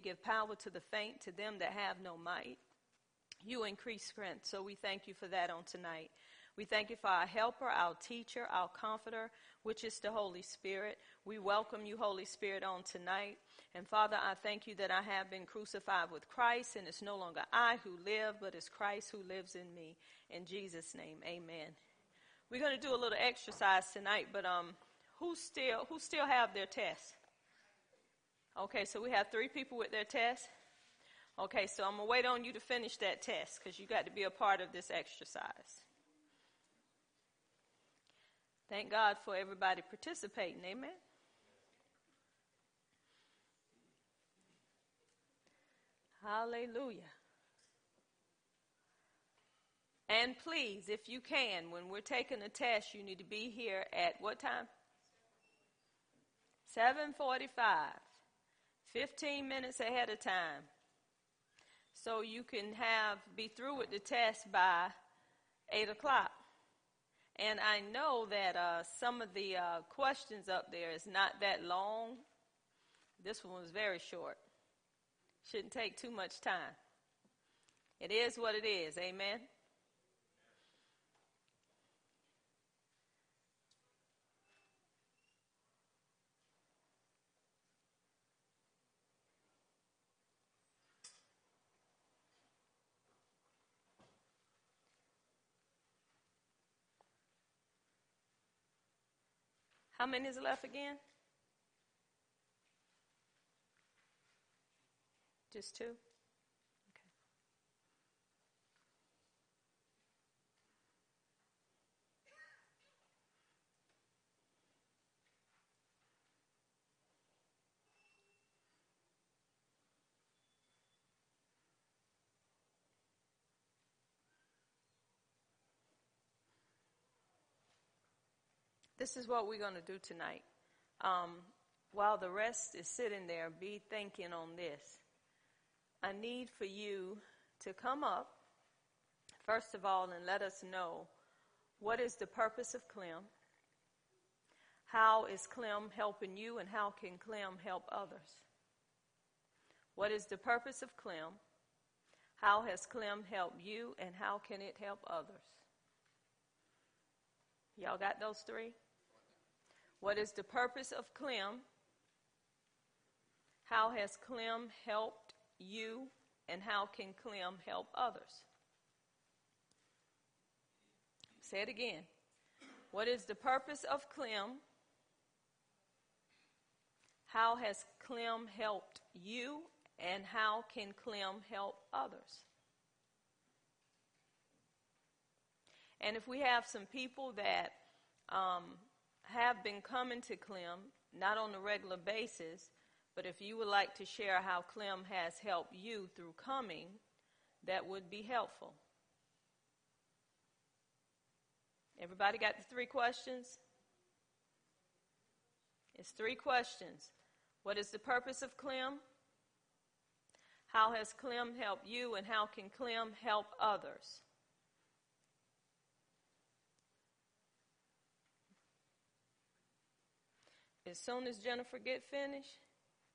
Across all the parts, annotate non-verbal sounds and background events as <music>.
you give power to the faint, to them that have no might. You increase strength. So we thank you for that on tonight. We thank you for our helper, our teacher, our comforter, which is the Holy Spirit. We welcome you, Holy Spirit, on tonight. And Father, I thank you that I have been crucified with Christ, and it's no longer I who live, but it's Christ who lives in me. In Jesus' name, amen. We're going to do a little exercise tonight, but um, who still who still have their test? Okay, so we have three people with their test. Okay, so I'm gonna wait on you to finish that test because you got to be a part of this exercise. Thank God for everybody participating. Amen. Hallelujah. And please, if you can, when we're taking a test, you need to be here at what time? 745. 15 minutes ahead of time. So you can have be through with the test by 8 o'clock. And I know that uh, some of the uh, questions up there is not that long. This one was very short. Shouldn't take too much time. It is what it is. Amen. How many is left again? Just two? This is what we're going to do tonight. Um, while the rest is sitting there, be thinking on this. I need for you to come up, first of all, and let us know what is the purpose of CLEM, how is CLEM helping you, and how can CLEM help others. What is the purpose of CLEM? How has CLEM helped you, and how can it help others? Y'all got those three? What is the purpose of CLEM? How has CLEM helped you? And how can CLEM help others? Say it again. What is the purpose of CLEM? How has CLEM helped you? And how can CLEM help others? And if we have some people that um, have been coming to CLEM, not on a regular basis, but if you would like to share how CLEM has helped you through coming, that would be helpful. Everybody got the three questions? It's three questions. What is the purpose of CLEM? How has CLEM helped you, and how can CLEM help others? As soon as Jennifer get finished,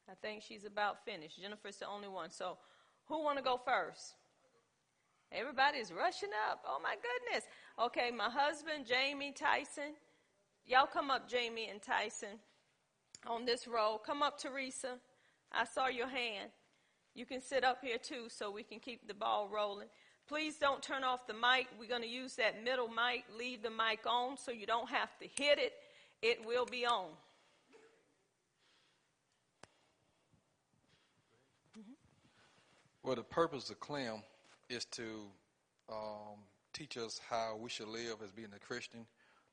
I think she's about finished. Jennifer's the only one. So who want to go first? Everybody's rushing up. Oh my goodness. Okay, my husband, Jamie Tyson. Y'all come up, Jamie and Tyson, on this row. Come up, Teresa. I saw your hand. You can sit up here too so we can keep the ball rolling. Please don't turn off the mic. We're going to use that middle mic. Leave the mic on so you don't have to hit it. It will be on. Well, the purpose of CLEM is to um, teach us how we should live as being a Christian,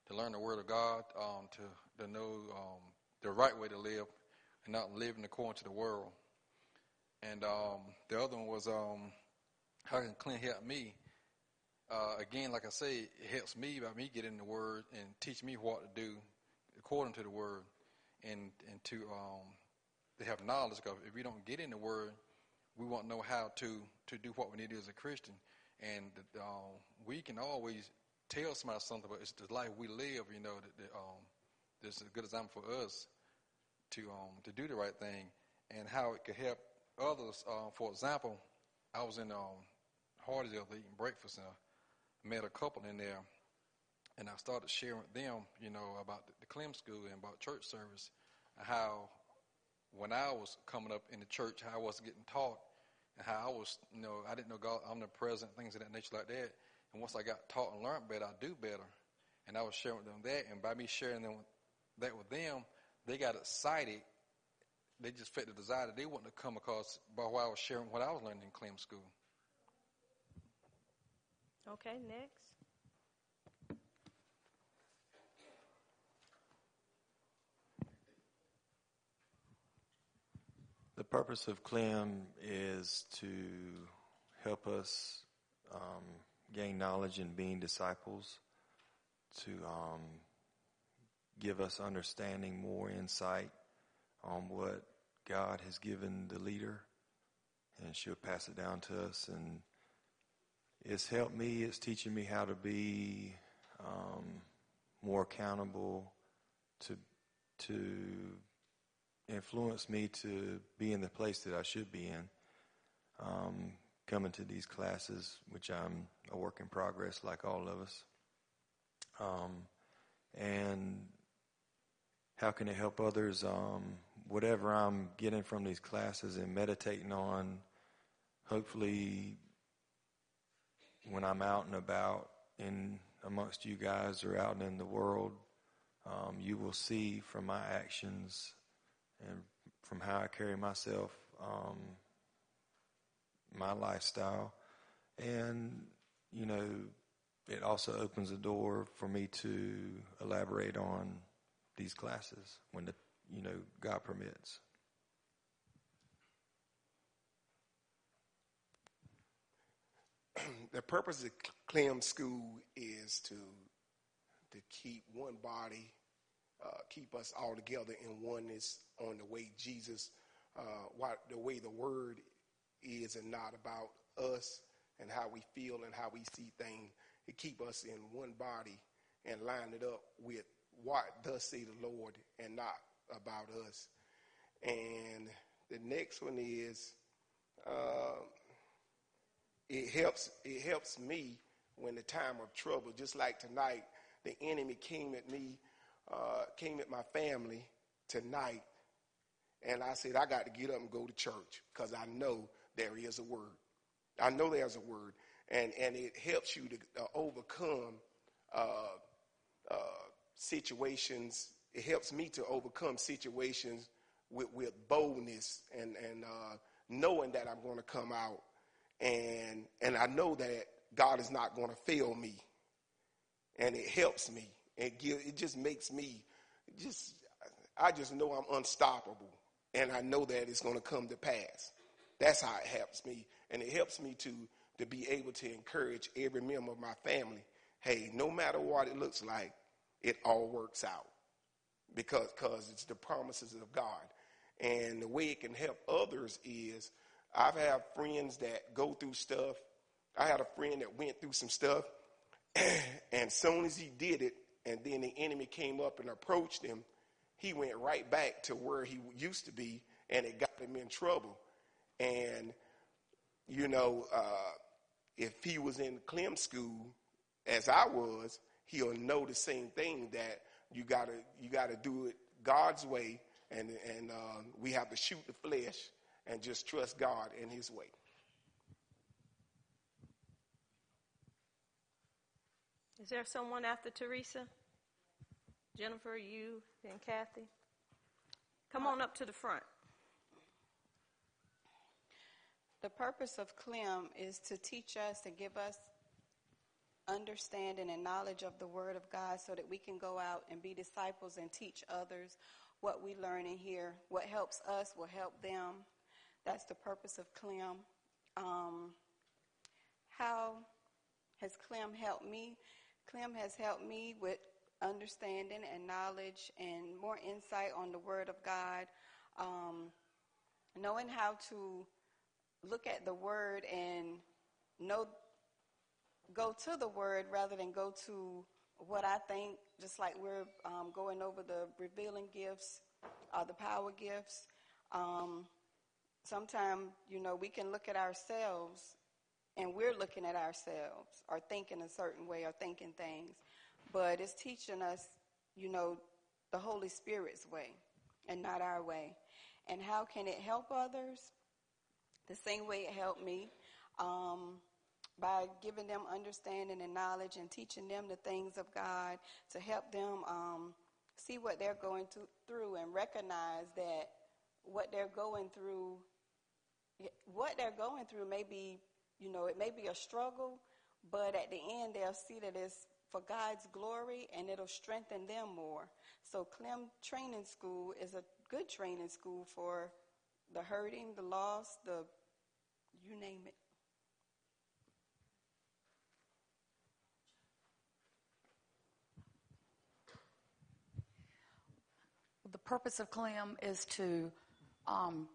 to learn the Word of God, um, to, to know um, the right way to live, and not living according to the world. And um, the other one was um, how can CLEM help me? Uh, again, like I say, it helps me by me getting the Word and teach me what to do according to the Word, and and to um, to have knowledge. Because if we don't get in the Word, we won't know how to to do what we need as a Christian. And uh, we can always tell somebody something, but it's the life we live. You know, that, that um, this is a good example for us to um, to do the right thing, and how it could help others. Uh, for example, I was in um, Hardee's the eating breakfast and I met a couple in there, and I started sharing with them, you know, about the, the Clem School and about church service, and how when I was coming up in the church, how I was getting taught, and how I was, you know, I didn't know God omnipresent, things of that nature like that. And once I got taught and learned better, I do better. And I was sharing with them that, and by me sharing them that with them, they got excited. They just felt the desire that they wanted to come across by what I was sharing what I was learning in Clem School. Okay, next. Purpose of Clem is to help us um, gain knowledge in being disciples, to um, give us understanding, more insight on what God has given the leader, and she'll pass it down to us. And it's helped me. It's teaching me how to be um, more accountable, to to influence me to be in the place that I should be in. Um, coming to these classes, which I'm a work in progress, like all of us. Um, and how can it help others? Um, whatever I'm getting from these classes and meditating on, hopefully, when I'm out and about in amongst you guys or out in the world, um, you will see from my actions and from how I carry myself, um, my lifestyle, and you know, it also opens the door for me to elaborate on these classes when the you know God permits. <clears throat> the purpose of Clem School is to to keep one body, uh, keep us all together in oneness on the way Jesus, uh, what the way the Word is, and not about us and how we feel and how we see things. To keep us in one body and line it up with what does say the Lord and not about us. And the next one is uh, it helps it helps me when the time of trouble, just like tonight, the enemy came at me, uh, came at my family tonight, and I said I got to get up and go to church because I know there is a word. I know there's a word, and and it helps you to uh, overcome uh, uh situations. It helps me to overcome situations with, with boldness and, and uh, knowing that I'm going to come out. And, and I know that God is not going to fail me. And it helps me. It, give, it just makes me just, I just know I'm unstoppable. And I know that it's going to come to pass. That's how it helps me. And it helps me to, to be able to encourage every member of my family. Hey, no matter what it looks like, it all works out because cause it's the promises of God. And the way it can help others is I've had friends that go through stuff. I had a friend that went through some stuff, <clears throat> and soon as he did it, and then the enemy came up and approached him, he went right back to where he used to be, and it got him in trouble. And you know, uh, if he was in Clem school, as I was, he'll know the same thing that you gotta you gotta do it God's way, and and uh, we have to shoot the flesh and just trust God in His way. Is there someone after Teresa? Jennifer, you, and Kathy? Come on up to the front. The purpose of Clem is to teach us and give us understanding and knowledge of the Word of God so that we can go out and be disciples and teach others what we learn in here. What helps us will help them. That's the purpose of Clem. Um, how has Clem helped me? Clem has helped me with understanding and knowledge and more insight on the Word of God, um, knowing how to look at the Word and know go to the word rather than go to what I think, just like we're um, going over the revealing gifts, uh, the power gifts. Um, sometimes, you know, we can look at ourselves and we're looking at ourselves or thinking a certain way or thinking things. But it's teaching us, you know, the Holy Spirit's way and not our way. And how can it help others? The same way it helped me. Um, by giving them understanding and knowledge and teaching them the things of God to help them um, see what they're going to, through and recognize that what they're going through, what they're going through may be, you know, it may be a struggle, but at the end they'll see that it's for God's glory and it'll strengthen them more. So Clem Training School is a good training school for the hurting, the lost, the you name it. The purpose of Clem is to um,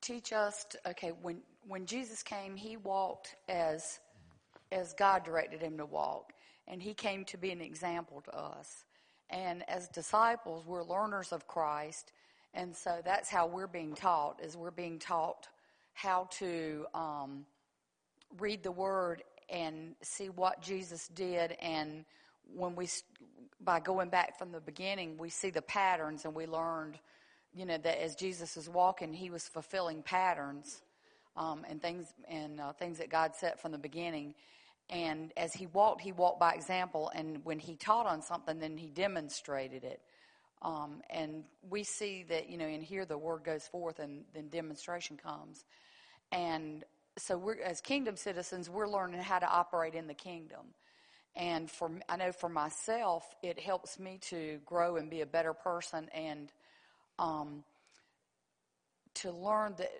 teach us. To, okay, when when Jesus came, he walked as as God directed him to walk, and he came to be an example to us. And as disciples, we're learners of Christ, and so that's how we're being taught. Is we're being taught how to um, read the Word and see what Jesus did, and when we by going back from the beginning, we see the patterns, and we learned, you know, that as Jesus was walking, he was fulfilling patterns um, and things and uh, things that God set from the beginning. And as he walked, he walked by example. And when he taught on something, then he demonstrated it. Um, and we see that, you know, and here the word goes forth and then demonstration comes. And so we're, as kingdom citizens, we're learning how to operate in the kingdom. And for, I know for myself, it helps me to grow and be a better person and, um, to learn that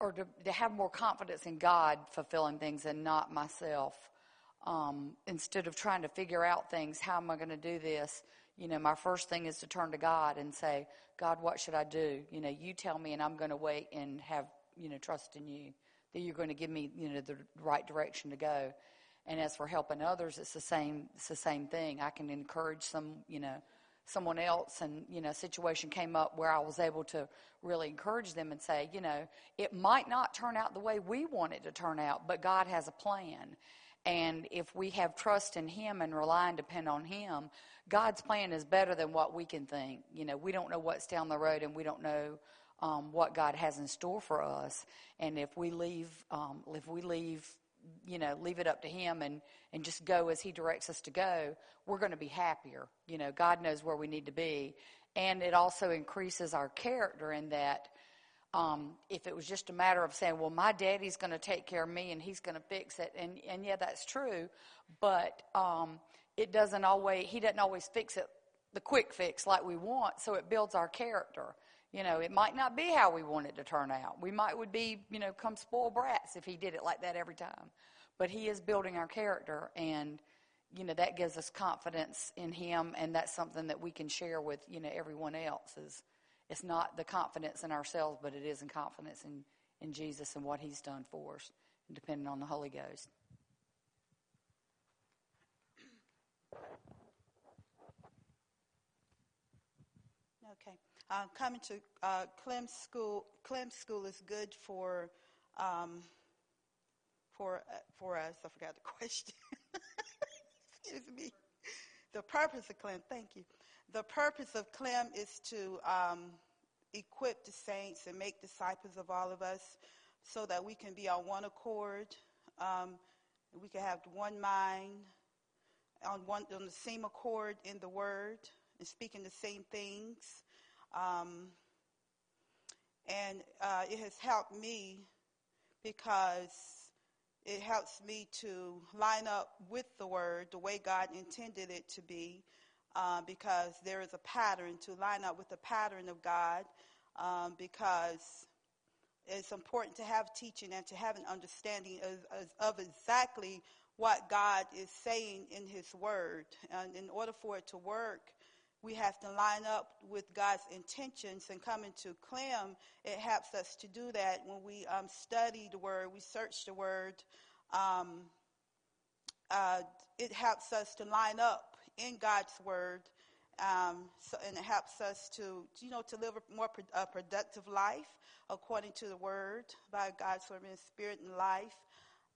or to, to have more confidence in God fulfilling things and not myself. Um, instead of trying to figure out things, how am I going to do this? You know, my first thing is to turn to God and say, God, what should I do? You know, you tell me, and I'm going to wait and have, you know, trust in you that you're going to give me, you know, the right direction to go. And as for helping others, it's the same. It's the same thing. I can encourage some, you know, someone else and you know situation came up where I was able to really encourage them and say, you know, it might not turn out the way we want it to turn out, but God has a plan. And if we have trust in Him and rely and depend on Him, God's plan is better than what we can think. You know, we don't know what's down the road and we don't know um, what God has in store for us. And if we leave, um, if we leave you know, leave it up to Him and, and just go as He directs us to go, we're going to be happier. You know, God knows where we need to be. And it also increases our character in that um, if it was just a matter of saying, well, my daddy's going to take care of me and he's going to fix it, and, and yeah, that's true, but um, it doesn't always, he doesn't always fix it the quick fix like we want, so it builds our character. You know, it might not be how we want it to turn out. We might would be, you know, come spoiled brats if he did it like that every time. But he is building our character and you know, that gives us confidence in him and that's something that we can share with, you know, everyone else is it's not the confidence in ourselves, but it is in confidence in, in Jesus and what he's done for us, depending on the Holy Ghost. Okay. Uh, coming to uh, Clem School, Clem School is good for um, for uh, for us. I forgot the <laughs> question. Excuse me. The purpose of Clem. Thank you. The purpose of Clem is to um, equip the saints and make disciples of all of us, so that we can be on one accord. Um, we can have one mind on one on the same accord in the Word and speaking the same things. Um, and uh, it has helped me because it helps me to line up with the word the way God intended it to be, uh, because there is a pattern to line up with the pattern of God, um, because it's important to have teaching and to have an understanding of, of exactly what God is saying in His Word. And in order for it to work, we have to line up with God's intentions and coming to Clem. It helps us to do that when we um, study the Word, we search the Word. Um, uh, it helps us to line up in God's Word um, so, and it helps us to, you know, to live a more pro- a productive life according to the Word by God's Word and Spirit and life.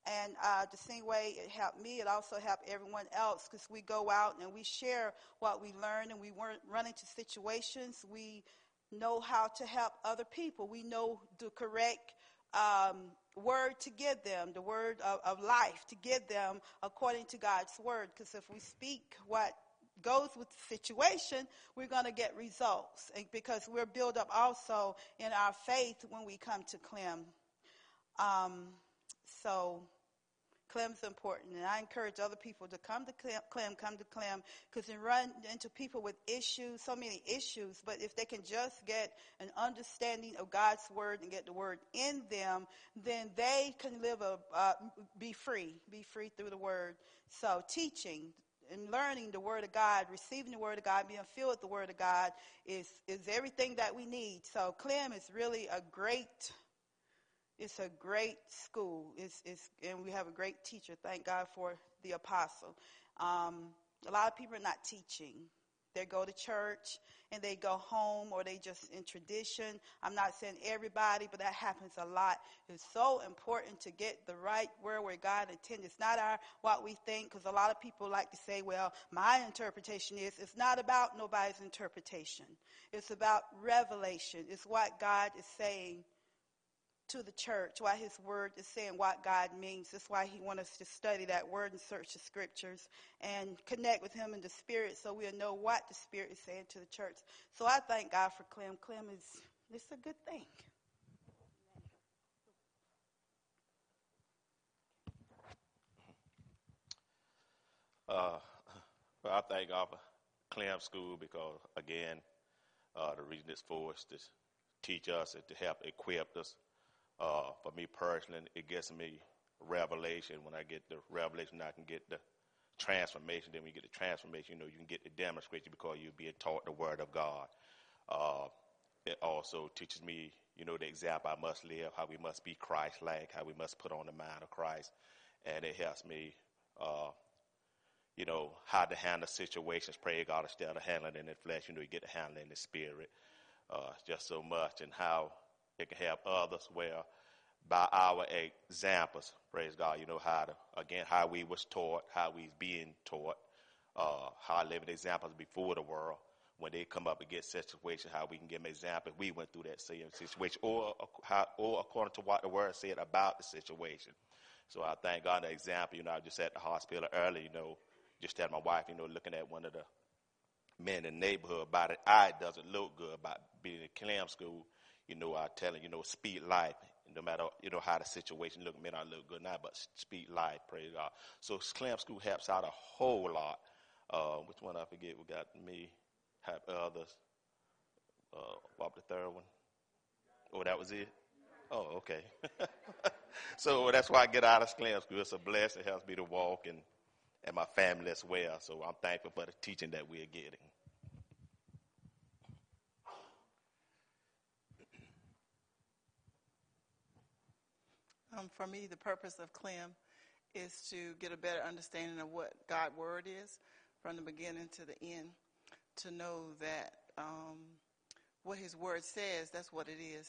And uh, the same way it helped me, it also helped everyone else because we go out and we share what we learn and we weren't run into situations. We know how to help other people. We know the correct um, word to give them, the word of, of life to give them according to God's word. Because if we speak what goes with the situation, we're going to get results. And because we're built up also in our faith when we come to Clem. Um, so Clem's important, and I encourage other people to come to Clem, come to Clem, because they run into people with issues, so many issues. But if they can just get an understanding of God's word and get the word in them, then they can live a uh, be free, be free through the word. So teaching and learning the word of God, receiving the word of God, being filled with the word of God is is everything that we need. So Clem is really a great it's a great school. It's, it's, and we have a great teacher. Thank God for the apostle. Um, a lot of people are not teaching. They go to church and they go home or they just in tradition. I'm not saying everybody, but that happens a lot. It's so important to get the right word where God intended. It's not our what we think because a lot of people like to say, well, my interpretation is it's not about nobody's interpretation. It's about revelation. It's what God is saying to the church, why his word is saying what God means. That's why he wants us to study that word and search the scriptures and connect with him in the spirit so we'll know what the spirit is saying to the church. So I thank God for Clem. Clem is it's a good thing. Uh, well, I thank God for Clem School because, again, uh, the reason it's for us to teach us and to help equip us uh, for me personally, it gets me revelation. When I get the revelation, I can get the transformation. Then when you get the transformation, you know, you can get the demonstration because you're being taught the word of God. Uh, it also teaches me, you know, the example I must live, how we must be Christ-like, how we must put on the mind of Christ. And it helps me, uh, you know, how to handle situations. Pray God instead of handling in the flesh. You know, you get to handle in the spirit. Uh, just so much and how it can help others where by our examples, praise God, you know how to, again, how we was taught, how we being taught, uh, how living examples before the world. When they come up against situations, how we can give them examples. We went through that same situation, or how, or according to what the word said about the situation. So I thank God the example. You know, I was just at the hospital early. You know, just had my wife. You know, looking at one of the men in the neighborhood about it. I doesn't look good about being in Clem school you know, I tell him, you know, speed life. No matter, you know, how the situation look, may not look good now, but speed life, praise God. So Clem School helps out a whole lot. Uh, which one I forget? We got me, have others. Uh, what the third one? Oh, that was it? Oh, okay. <laughs> so that's why I get out of Clem School. It's a blessing. It helps me to walk and, and my family as well. So I'm thankful for the teaching that we're getting. Um, for me, the purpose of Clem is to get a better understanding of what God's word is from the beginning to the end, to know that um, what His word says, that's what it is.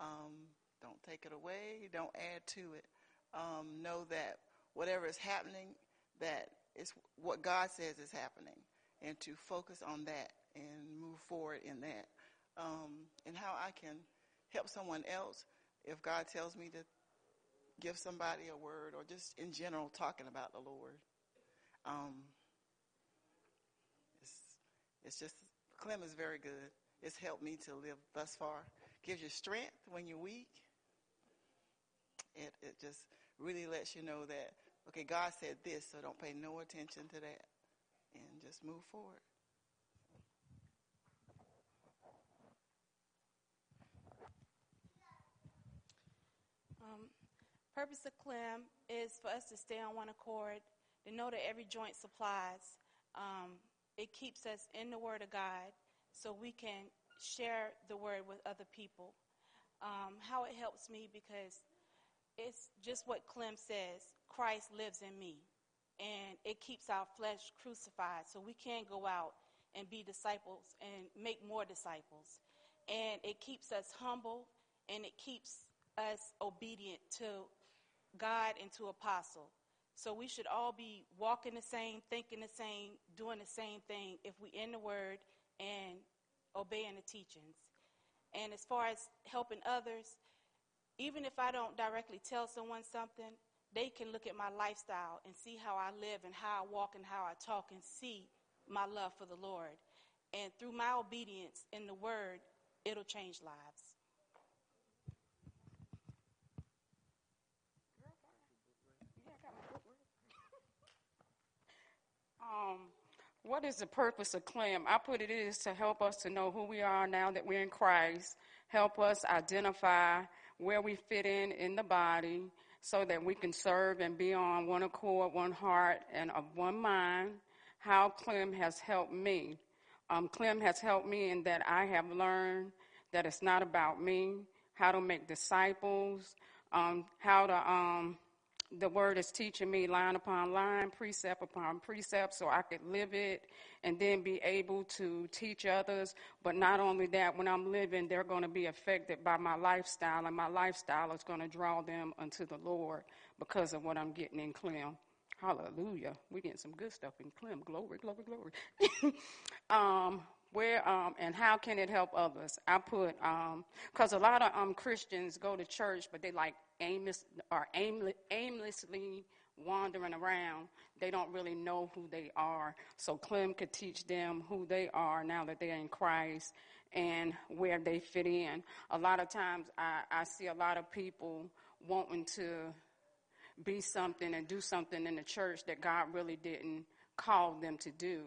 Um, don't take it away. Don't add to it. Um, know that whatever is happening, that is what God says is happening, and to focus on that and move forward in that. Um, and how I can help someone else if God tells me to give somebody a word or just in general talking about the Lord. Um, it's, it's just, Clem is very good. It's helped me to live thus far. Gives you strength when you're weak. It, it just really lets you know that, okay, God said this, so don't pay no attention to that and just move forward. Purpose of Clem is for us to stay on one accord, to know that every joint supplies. Um, it keeps us in the Word of God so we can share the Word with other people. Um, how it helps me because it's just what Clem says Christ lives in me. And it keeps our flesh crucified so we can't go out and be disciples and make more disciples. And it keeps us humble and it keeps us obedient to God into apostle. So we should all be walking the same, thinking the same, doing the same thing if we in the word and obeying the teachings. And as far as helping others, even if I don't directly tell someone something, they can look at my lifestyle and see how I live and how I walk and how I talk and see my love for the Lord. And through my obedience in the word, it'll change lives. Um, what is the purpose of CLEM? I put it is to help us to know who we are now that we're in Christ, help us identify where we fit in in the body so that we can serve and be on one accord, one heart, and of one mind. How CLEM has helped me. Um, CLEM has helped me in that I have learned that it's not about me, how to make disciples, um, how to um, the word is teaching me line upon line, precept upon precept, so I could live it and then be able to teach others. But not only that, when I'm living, they're going to be affected by my lifestyle, and my lifestyle is going to draw them unto the Lord because of what I'm getting in Clem. Hallelujah. We're getting some good stuff in Clem. Glory, glory, glory. <laughs> um, where um, and how can it help others? I put because um, a lot of um, Christians go to church, but they like aimless or aimless, aimlessly wandering around. They don't really know who they are. So Clem could teach them who they are now that they're in Christ and where they fit in. A lot of times, I, I see a lot of people wanting to be something and do something in the church that God really didn't call them to do.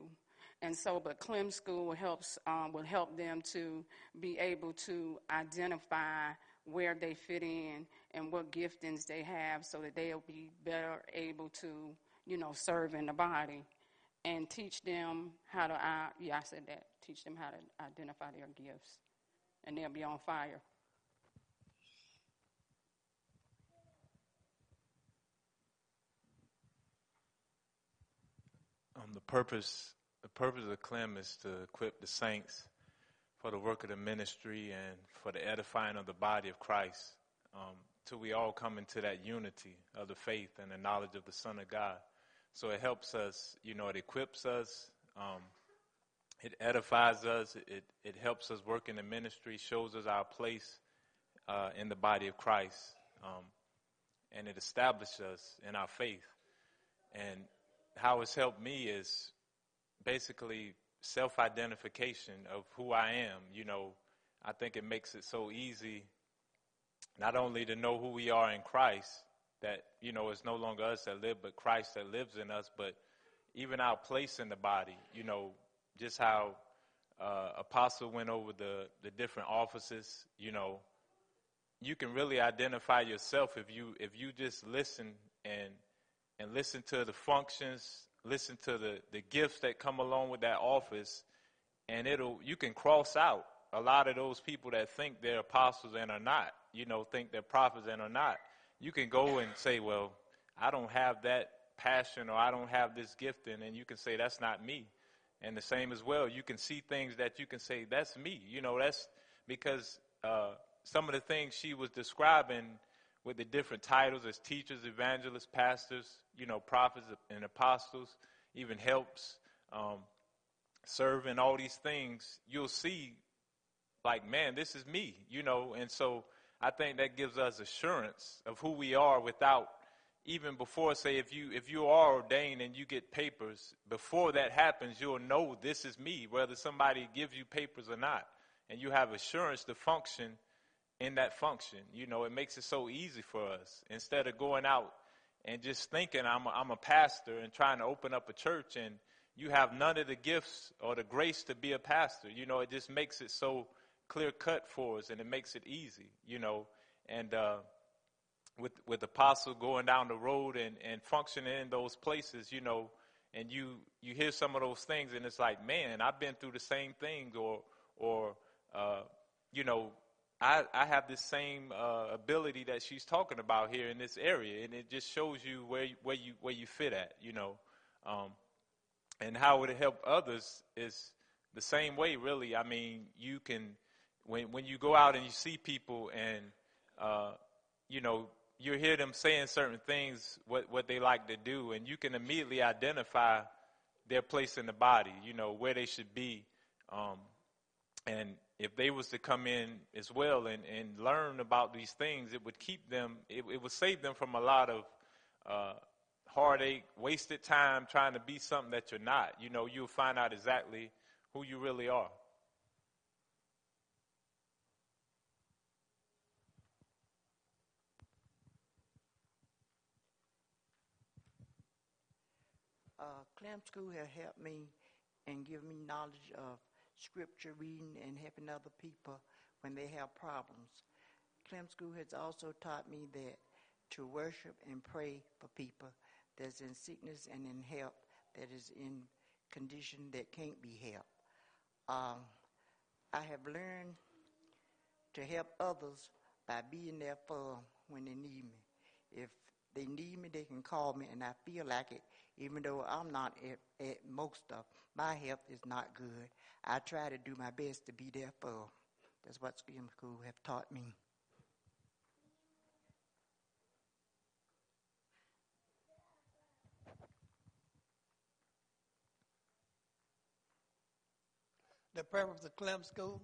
And so, but Clem School helps um, will help them to be able to identify where they fit in and what giftings they have, so that they'll be better able to, you know, serve in the body, and teach them how to. Yeah, I said that. Teach them how to identify their gifts, and they'll be on fire. Um, the purpose the purpose of the Clem is to equip the saints for the work of the ministry and for the edifying of the body of Christ um, till we all come into that unity of the faith and the knowledge of the Son of God. So it helps us, you know, it equips us, um, it edifies us, it, it helps us work in the ministry, shows us our place uh, in the body of Christ, um, and it establishes us in our faith. And how it's helped me is basically self identification of who I am. You know, I think it makes it so easy not only to know who we are in Christ, that, you know, it's no longer us that live, but Christ that lives in us, but even our place in the body, you know, just how uh, Apostle went over the, the different offices, you know, you can really identify yourself if you if you just listen and and listen to the functions listen to the, the gifts that come along with that office, and it'll you can cross out a lot of those people that think they're apostles and are not, you know, think they're prophets and are not. You can go and say, well, I don't have that passion or I don't have this gifting, and you can say that's not me. And the same as well, you can see things that you can say that's me. You know, that's because uh, some of the things she was describing with the different titles as teachers, evangelists, pastors, you know, prophets and apostles, even helps, um, serving, all these things, you'll see, like, man, this is me, you know, and so I think that gives us assurance of who we are without even before say if you if you are ordained and you get papers before that happens you'll know this is me whether somebody gives you papers or not and you have assurance to function in that function. You know, it makes it so easy for us instead of going out and just thinking I'm a, I'm a pastor and trying to open up a church and you have none of the gifts or the grace to be a pastor. You know, it just makes it so clear cut for us and it makes it easy, you know. And uh, with with apostle going down the road and, and functioning in those places, you know, and you you hear some of those things and it's like, man, I've been through the same things or or uh, you know, I, I have this same uh, ability that she's talking about here in this area, and it just shows you where where you where you fit at, you know, um, and how it help others is the same way, really. I mean, you can when when you go out and you see people and uh, you know you hear them saying certain things what what they like to do, and you can immediately identify their place in the body. You know where they should be, um, and if they was to come in as well and, and learn about these things, it would keep them. It, it would save them from a lot of uh, heartache, wasted time trying to be something that you're not. You know, you'll find out exactly who you really are. Clem School has helped me and given me knowledge of scripture reading and helping other people when they have problems. Clem School has also taught me that to worship and pray for people that's in sickness and in help that is in condition that can't be helped. Um, I have learned to help others by being there for them when they need me. If they need me, they can call me, and I feel like it, even though I'm not at, at most of my health is not good. I try to do my best to be there for them. That's what Scream School have taught me. the purpose of the Clem School.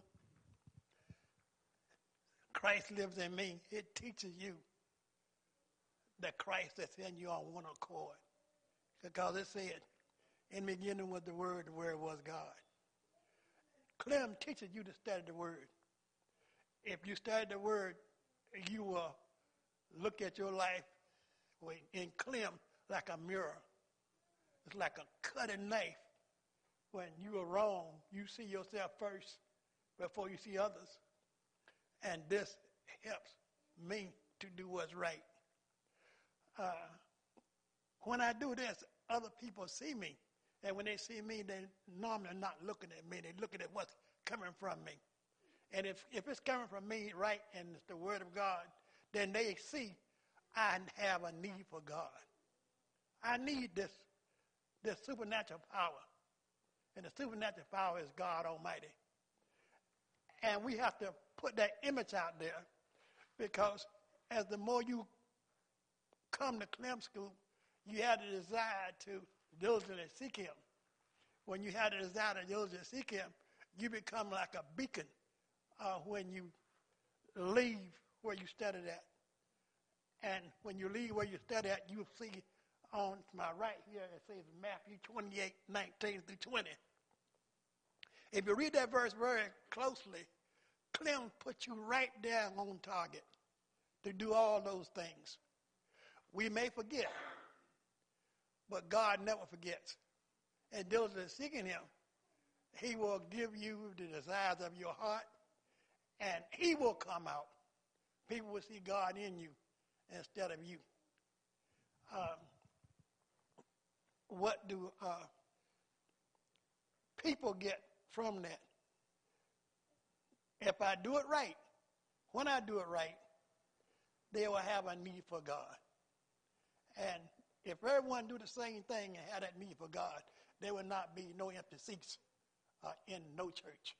Christ lives in me. It teaches you that Christ is in you on one accord. Because it said, in the beginning was the Word, the Word was God. Clem teaches you to study the Word. If you study the Word, you will look at your life in Clem like a mirror. It's like a cutting knife when you are wrong, you see yourself first before you see others. And this helps me to do what's right. Uh, when I do this, other people see me. And when they see me, they normally are not looking at me. They're looking at what's coming from me. And if, if it's coming from me right and it's the Word of God, then they see I have a need for God. I need this, this supernatural power. And the supernatural power is God Almighty. And we have to put that image out there because as the more you come to Clem School, you had a desire to diligently seek Him. When you had a desire to diligently seek Him, you become like a beacon uh, when you leave where you studied at. And when you leave where you study at, you see on my right here, it says Matthew 28, 19 through 20. If you read that verse very closely, Clem puts you right there on target to do all those things. We may forget, but God never forgets. And those that are seeking Him, He will give you the desires of your heart, and He will come out. People will see God in you instead of you. Um, what do uh, people get from that. If I do it right, when I do it right, they will have a need for God. And if everyone do the same thing and have that need for God, there will not be no empty seats uh, in no church.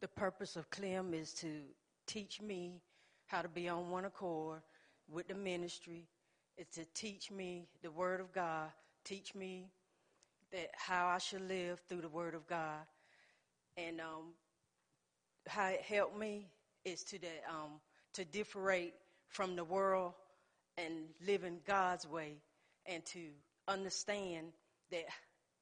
The purpose of Clem is to teach me how to be on one accord with the ministry. It's to teach me the Word of God, teach me that how I should live through the Word of God, and um, how it helped me is to that um, to differentiate from the world and live in God's way, and to understand that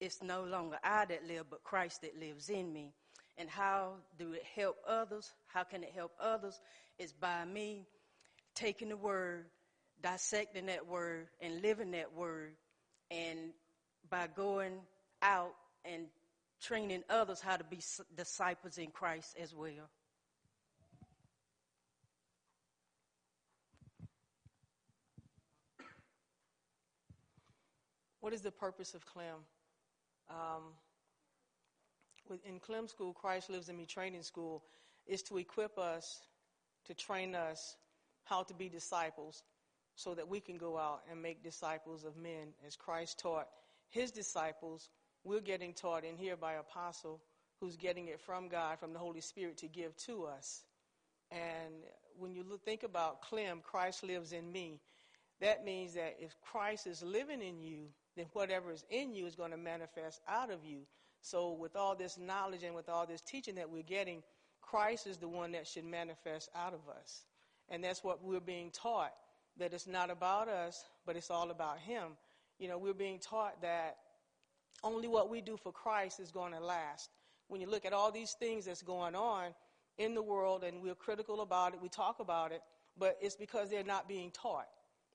it's no longer I that live, but Christ that lives in me. And how do it help others? How can it help others? Is by me taking the word dissecting that word and living that word, and by going out and training others how to be disciples in Christ as well. What is the purpose of Clem? Um, in Clem School, Christ Lives in Me Training School, is to equip us, to train us how to be disciples so that we can go out and make disciples of men as Christ taught his disciples. We're getting taught in here by Apostle, who's getting it from God, from the Holy Spirit to give to us. And when you look, think about Clem, Christ lives in me. That means that if Christ is living in you, then whatever is in you is going to manifest out of you. So, with all this knowledge and with all this teaching that we're getting, Christ is the one that should manifest out of us. And that's what we're being taught that it's not about us, but it's all about Him. You know, we're being taught that only what we do for Christ is going to last. When you look at all these things that's going on in the world and we're critical about it, we talk about it, but it's because they're not being taught.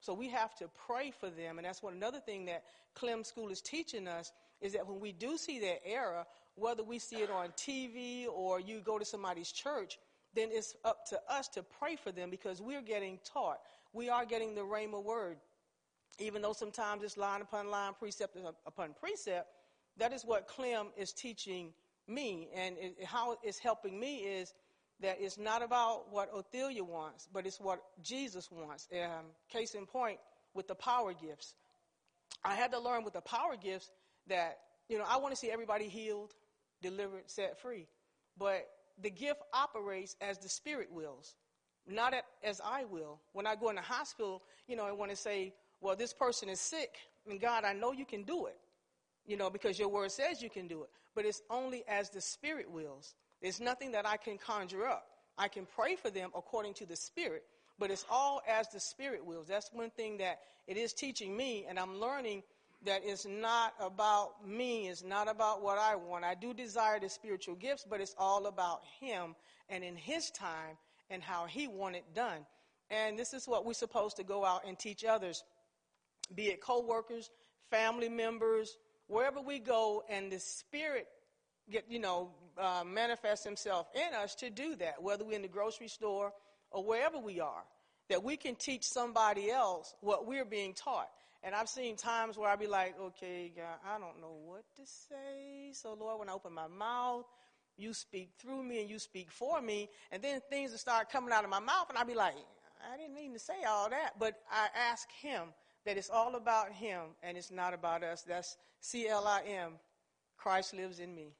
So we have to pray for them. And that's one another thing that Clem School is teaching us is that when we do see that error, whether we see it on TV or you go to somebody's church, then it's up to us to pray for them because we're getting taught. We are getting the Rhema word. Even though sometimes it's line upon line, precept upon precept, that is what Clem is teaching me. And it, how it's helping me is that it's not about what Othelia wants, but it's what Jesus wants. Um, case in point, with the power gifts. I had to learn with the power gifts that, you know, I want to see everybody healed, delivered, set free. But the gift operates as the Spirit wills, not as I will. When I go in the hospital, you know, I want to say, well, this person is sick, and God, I know you can do it, you know, because your word says you can do it. But it's only as the Spirit wills. There's nothing that I can conjure up. I can pray for them according to the Spirit, but it's all as the Spirit wills. That's one thing that it is teaching me, and I'm learning that it's not about me, it's not about what I want. I do desire the spiritual gifts, but it's all about Him and in His time and how He want it done. And this is what we're supposed to go out and teach others, be it co workers, family members, wherever we go, and the Spirit get, you know, uh, manifest Himself in us to do that, whether we're in the grocery store or wherever we are, that we can teach somebody else what we're being taught. And I've seen times where I'd be like, okay, God, I don't know what to say. So, Lord, when I open my mouth, you speak through me and you speak for me. And then things will start coming out of my mouth, and I'd be like, I didn't mean to say all that. But I ask Him that it's all about Him and it's not about us. That's C L I M. Christ lives in me.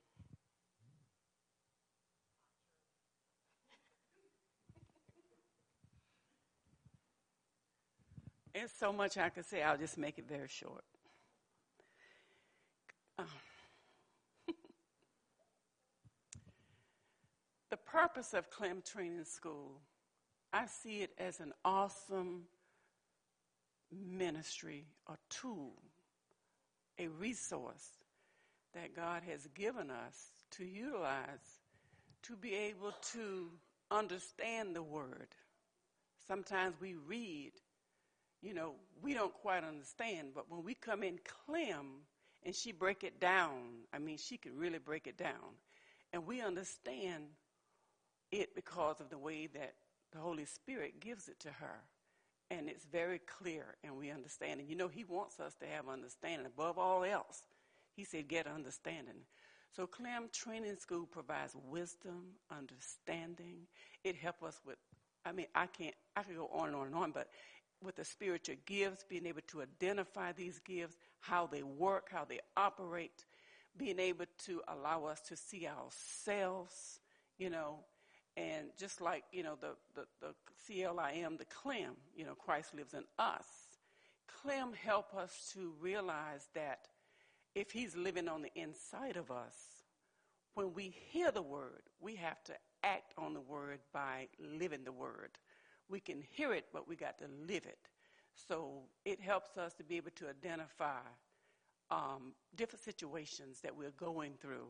There's so much I could say. I'll just make it very short. Um, <laughs> the purpose of Clem Training School, I see it as an awesome ministry, a tool, a resource that God has given us to utilize to be able to understand the Word. Sometimes we read you know, we don't quite understand, but when we come in Clem and she break it down, I mean, she can really break it down. And we understand it because of the way that the Holy Spirit gives it to her. And it's very clear and we understand. And you know, He wants us to have understanding above all else. He said, get understanding. So Clem Training School provides wisdom, understanding. It helps us with, I mean, I can't, I could go on and on and on, but with the spiritual gifts, being able to identify these gifts, how they work, how they operate, being able to allow us to see ourselves, you know, and just like, you know, the, the, the CLIM, the CLEM, you know, Christ lives in us. CLEM help us to realize that if he's living on the inside of us, when we hear the word, we have to act on the word by living the word we can hear it, but we got to live it. So it helps us to be able to identify um, different situations that we're going through.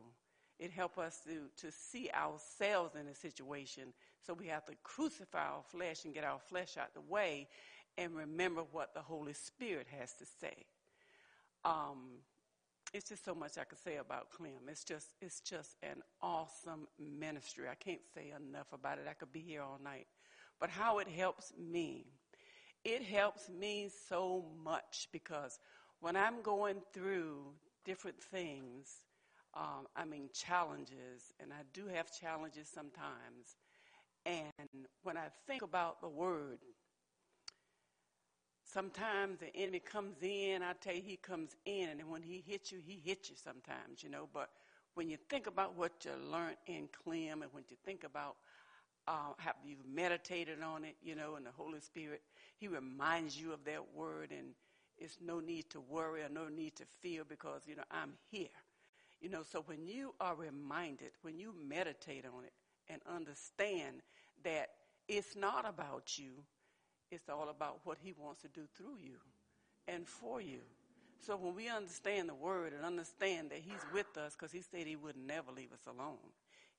It helps us to, to see ourselves in a situation. So we have to crucify our flesh and get our flesh out the way and remember what the Holy Spirit has to say. Um, it's just so much I could say about Clem. It's just, it's just an awesome ministry. I can't say enough about it. I could be here all night but how it helps me. It helps me so much because when I'm going through different things, um, I mean, challenges, and I do have challenges sometimes. And when I think about the word, sometimes the enemy comes in. I tell you, he comes in, and when he hits you, he hits you sometimes, you know. But when you think about what you learned in Clem, and when you think about uh, have you meditated on it, you know, and the Holy Spirit, He reminds you of that word, and it's no need to worry or no need to fear because, you know, I'm here. You know, so when you are reminded, when you meditate on it and understand that it's not about you, it's all about what He wants to do through you and for you. So when we understand the word and understand that He's with us, because He said He would never leave us alone,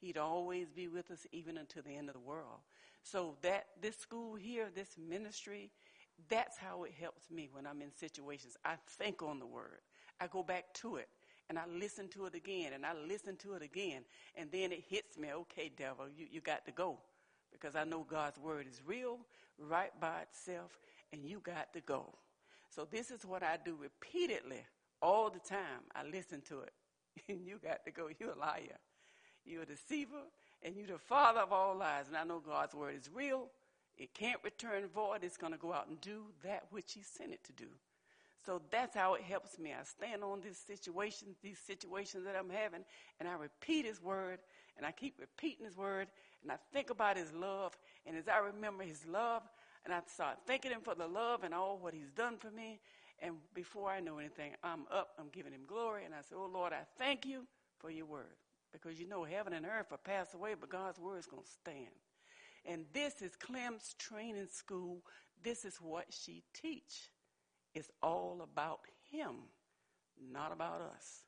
He'd always be with us even until the end of the world. So that this school here, this ministry, that's how it helps me when I'm in situations. I think on the word. I go back to it and I listen to it again and I listen to it again. And then it hits me, okay, devil, you, you got to go. Because I know God's word is real, right by itself, and you got to go. So this is what I do repeatedly all the time. I listen to it. And <laughs> you got to go. You're a liar. You're a deceiver, and you're the father of all lies. And I know God's word is real. It can't return void. It's going to go out and do that which He sent it to do. So that's how it helps me. I stand on these situations, these situations that I'm having, and I repeat His word, and I keep repeating His word, and I think about His love. And as I remember His love, and I start thanking Him for the love and all what He's done for me, and before I know anything, I'm up, I'm giving Him glory, and I say, Oh Lord, I thank you for your word. Because you know, heaven and earth will pass away, but God's word is going to stand. And this is Clem's training school. This is what she teach. It's all about him, not about us.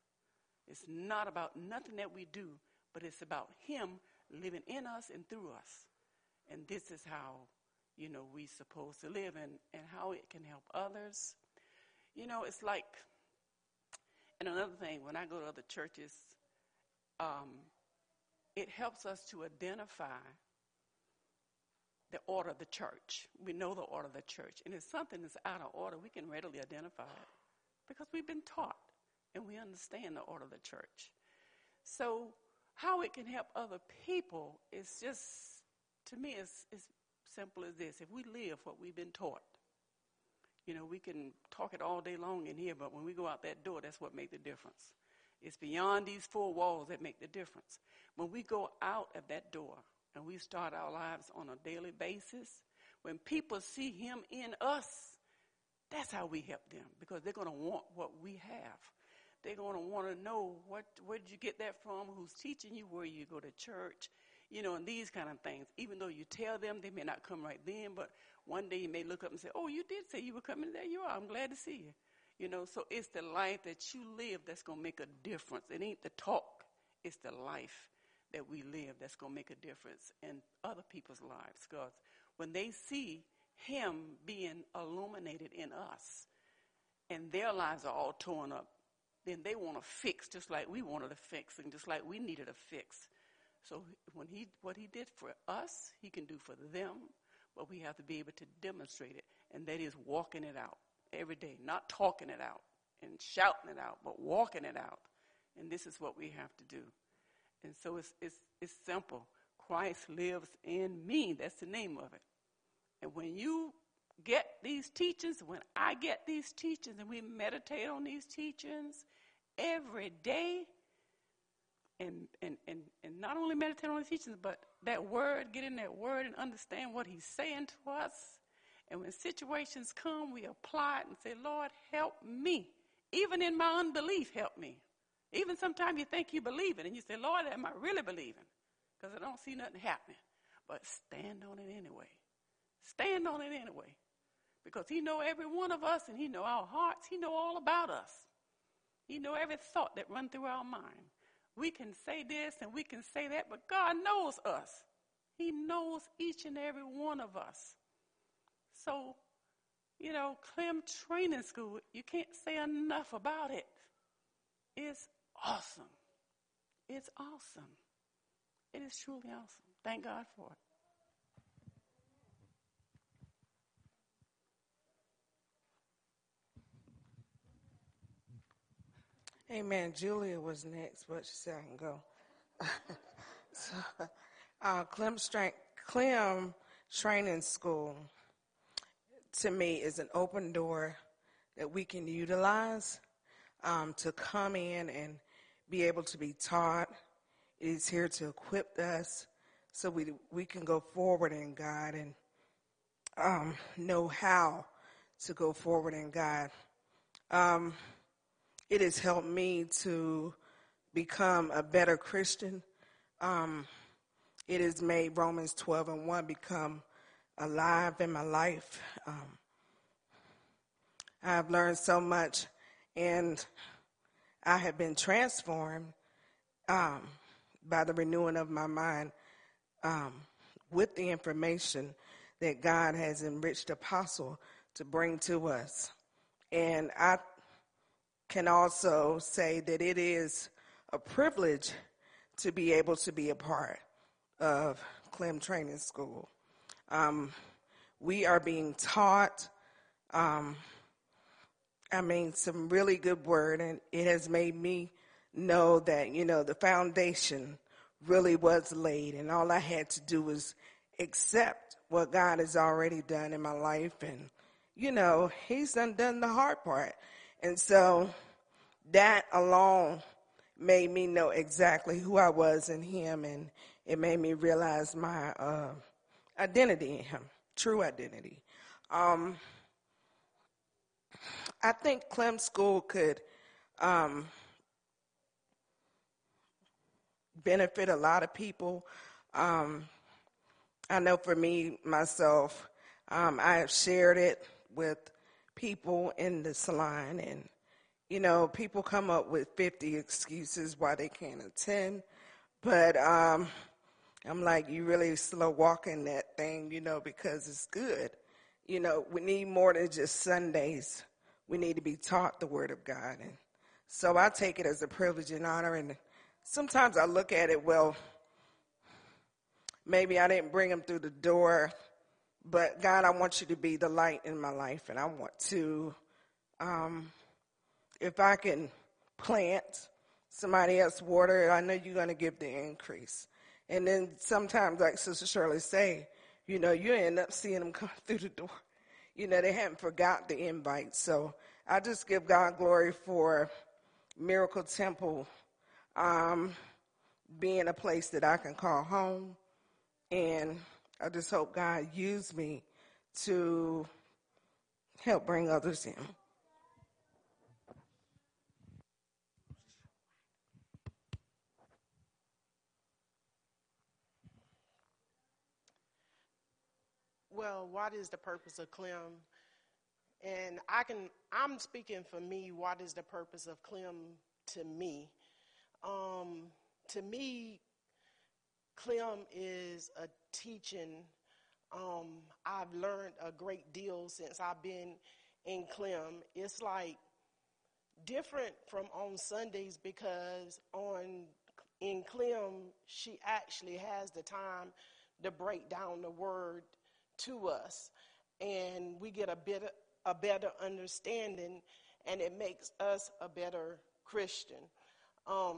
It's not about nothing that we do, but it's about him living in us and through us. And this is how, you know, we supposed to live and, and how it can help others. You know, it's like, and another thing, when I go to other churches, um, it helps us to identify the order of the church. We know the order of the church. And if something is out of order, we can readily identify it because we've been taught and we understand the order of the church. So, how it can help other people is just, to me, it's as simple as this. If we live what we've been taught, you know, we can talk it all day long in here, but when we go out that door, that's what makes the difference. It's beyond these four walls that make the difference. When we go out of that door and we start our lives on a daily basis, when people see Him in us, that's how we help them because they're going to want what we have. They're going to want to know what where did you get that from? Who's teaching you? Where you go to church? You know, and these kind of things. Even though you tell them, they may not come right then, but one day you may look up and say, "Oh, you did say you were coming. There you are. I'm glad to see you." You know, so it's the life that you live that's going to make a difference. It ain't the talk, it's the life that we live that's going to make a difference in other people's lives. Because when they see Him being illuminated in us and their lives are all torn up, then they want to fix just like we wanted to fix and just like we needed a fix. So when he, what he did for us, he can do for them, but we have to be able to demonstrate it, and that is walking it out every day, not talking it out and shouting it out, but walking it out. And this is what we have to do. And so it's, it's, it's simple. Christ lives in me. That's the name of it. And when you get these teachings, when I get these teachings and we meditate on these teachings every day, and, and, and, and not only meditate on the teachings, but that word, get in that word and understand what he's saying to us, and when situations come, we apply it and say, Lord, help me. Even in my unbelief, help me. Even sometimes you think you believe it and you say, Lord, am I really believing? Because I don't see nothing happening. But stand on it anyway. Stand on it anyway. Because he know every one of us and he know our hearts. He know all about us. He know every thought that run through our mind. We can say this and we can say that, but God knows us. He knows each and every one of us. So, you know, Clem Training School, you can't say enough about it. It's awesome. It's awesome. It is truly awesome. Thank God for it. Amen. Julia was next, but she said I can go. <laughs> so, uh, Clem, Clem Training School to me, is an open door that we can utilize um, to come in and be able to be taught. It is here to equip us so we, we can go forward in God and um, know how to go forward in God. Um, it has helped me to become a better Christian. Um, it has made Romans 12 and 1 become alive in my life. Um, I've learned so much, and I have been transformed um, by the renewing of my mind um, with the information that God has enriched Apostle to bring to us. And I can also say that it is a privilege to be able to be a part of Clem Training School. Um, we are being taught, um, I mean, some really good word, and it has made me know that, you know, the foundation really was laid, and all I had to do was accept what God has already done in my life, and, you know, He's done, done the hard part. And so that alone made me know exactly who I was in Him, and it made me realize my uh, identity in Him, true identity. Um, I think Clem School could um, benefit a lot of people. Um, I know for me, myself, um, I have shared it with people in the salon, and you know, people come up with 50 excuses why they can't attend, but um, I'm like, you really slow walking that thing, you know, because it's good. You know, we need more than just Sundays. We need to be taught the Word of God, and so I take it as a privilege and honor. And sometimes I look at it, well, maybe I didn't bring them through the door, but God, I want you to be the light in my life, and I want to. Um, if I can plant, somebody else water, I know you're going to give the increase. And then sometimes, like Sister Shirley say, you know, you end up seeing them <laughs> come through the door. You know, they haven't forgot the invite. So I just give God glory for Miracle Temple um, being a place that I can call home. And I just hope God use me to help bring others in. Well, what is the purpose of Clem? And I can, I'm speaking for me, what is the purpose of Clem to me? Um, to me, Clem is a teaching. Um, I've learned a great deal since I've been in Clem. It's like different from on Sundays because on in Clem, she actually has the time to break down the word to us and we get a bit a better understanding and it makes us a better Christian. Um,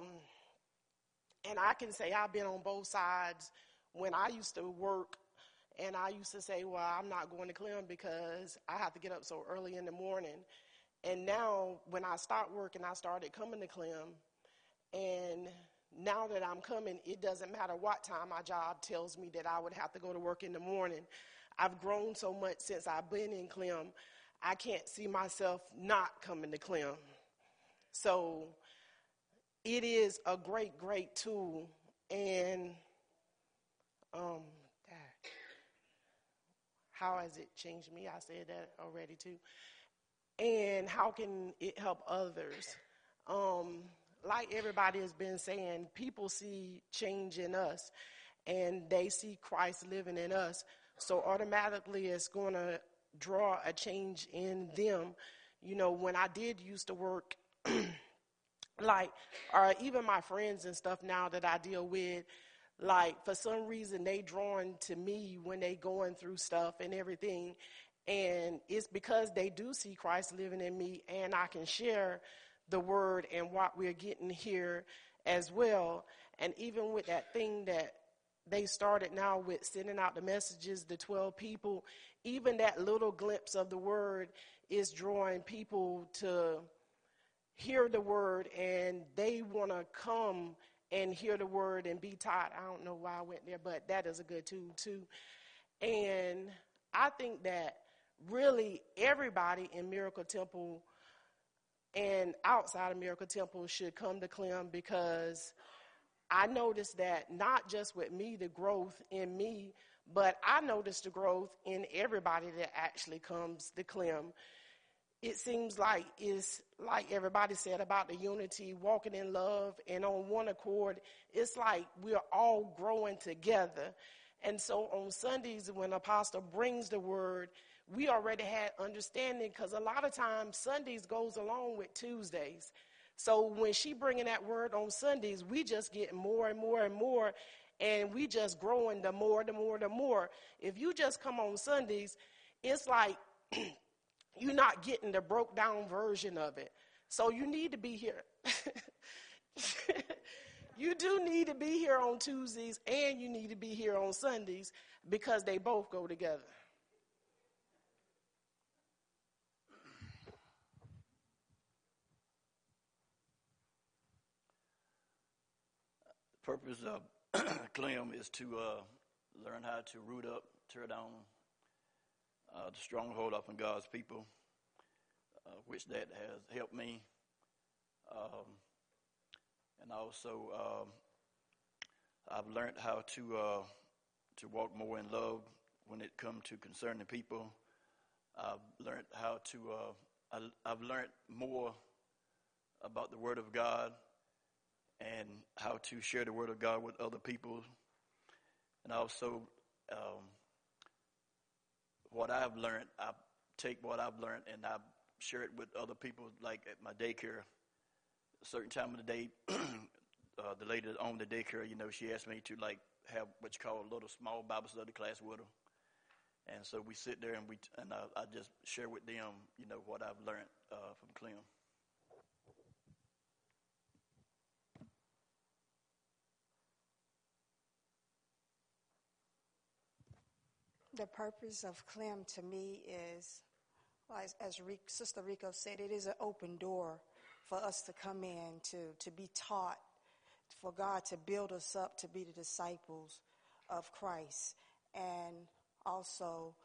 and I can say I've been on both sides when I used to work and I used to say, well, I'm not going to Clem because I have to get up so early in the morning. And now when I start working, I started coming to Clem. And now that I'm coming, it doesn't matter what time my job tells me that I would have to go to work in the morning. I've grown so much since I've been in Clem, I can't see myself not coming to Clem. So it is a great, great tool. And um, how has it changed me? I said that already too. And how can it help others? Um, like everybody has been saying, people see change in us and they see Christ living in us. So automatically it's going to draw a change in them. You know, when I did used to work, <clears throat> like, or even my friends and stuff now that I deal with, like for some reason they drawn to me when they going through stuff and everything and it's because they do see christ living in me and i can share the word and what we're getting here as well and even with that thing that they started now with sending out the messages, the 12 people, even that little glimpse of the word is drawing people to hear the word and they want to come and hear the word and be taught. I don't know why I went there, but that is a good tool too. And I think that really everybody in Miracle Temple and outside of Miracle Temple should come to Clem because I noticed that not just with me, the growth in me, but I noticed the growth in everybody that actually comes to Clem. It seems like it's like everybody said about the unity, walking in love and on one accord. It's like we're all growing together. And so on Sundays, when Apostle brings the word, we already had understanding because a lot of times Sundays goes along with Tuesdays. So when she bringing that word on Sundays, we just get more and more and more, and we just growing the more, the more, the more. If you just come on Sundays, it's like <clears throat> you're not getting the broke down version of it. So you need to be here. <laughs> you do need to be here on Tuesdays and you need to be here on Sundays because they both go together. Purpose of <clears throat> Clem is to uh, learn how to root up, tear down uh, the stronghold up in God's people, uh, which that has helped me. Um, and also, um, I've learned how to uh, to walk more in love when it comes to concerning people. I've learned how to. Uh, I, I've learned more about the Word of God and how to share the word of God with other people. And also, um, what I've learned, I take what I've learned and I share it with other people, like at my daycare. A certain time of the day, <clears throat> uh, the lady that owned the daycare, you know, she asked me to like have what you call a little small Bible study class with her. And so we sit there and we and I, I just share with them, you know, what I've learned uh, from Clem. The purpose of Clem to me is, as, as Sister Rico said, it is an open door for us to come in, to, to be taught, for God to build us up to be the disciples of Christ. And also,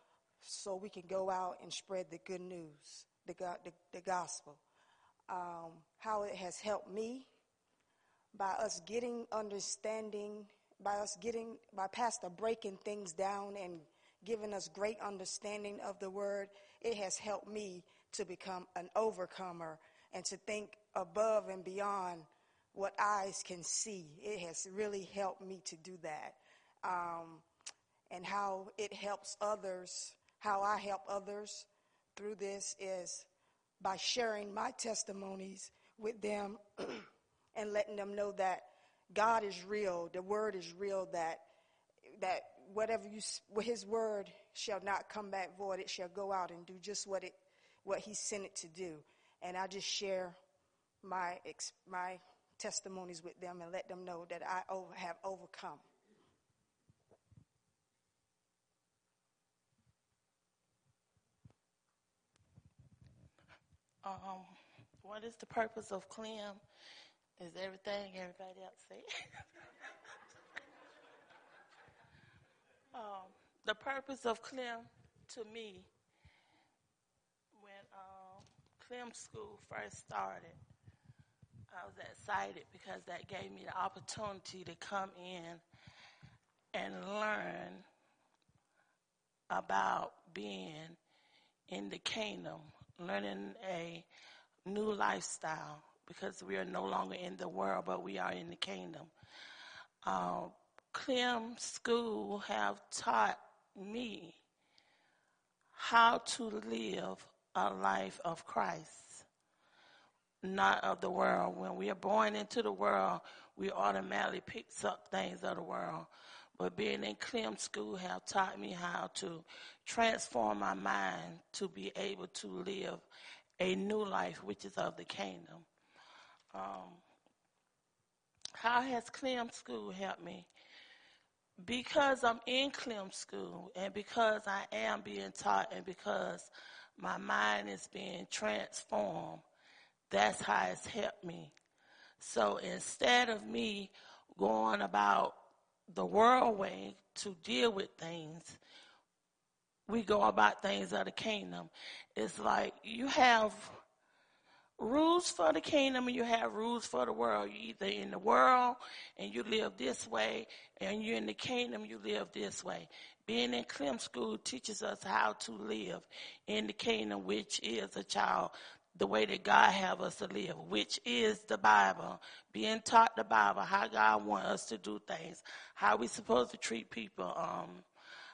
so we can go out and spread the good news, the, the, the gospel. Um, how it has helped me by us getting understanding, by us getting, by Pastor breaking things down and given us great understanding of the word. It has helped me to become an overcomer and to think above and beyond what eyes can see. It has really helped me to do that. Um, and how it helps others, how I help others through this is by sharing my testimonies with them <clears throat> and letting them know that God is real, the word is real, that that whatever you, his word shall not come back void. It shall go out and do just what it, what he sent it to do. And I just share my, my testimonies with them and let them know that I over, have overcome. Um, what is the purpose of Clem? Is everything everybody else said? <laughs> Um, the purpose of Clem to me, when um, Clem School first started, I was excited because that gave me the opportunity to come in and learn about being in the kingdom, learning a new lifestyle because we are no longer in the world, but we are in the kingdom. Uh, Clem School have taught me how to live a life of Christ, not of the world. When we are born into the world, we automatically pick up things of the world. But being in Clem School have taught me how to transform my mind to be able to live a new life, which is of the kingdom. Um, how has Clem School helped me? Because I'm in Clem School and because I am being taught and because my mind is being transformed, that's how it's helped me. So instead of me going about the world way to deal with things, we go about things of the kingdom. It's like you have rules for the kingdom and you have rules for the world. You're either in the world and you live this way, and you're in the kingdom, you live this way. Being in Clem School teaches us how to live in the kingdom, which is a child, the way that God have us to live, which is the Bible. Being taught the Bible, how God want us to do things, how we supposed to treat people, um,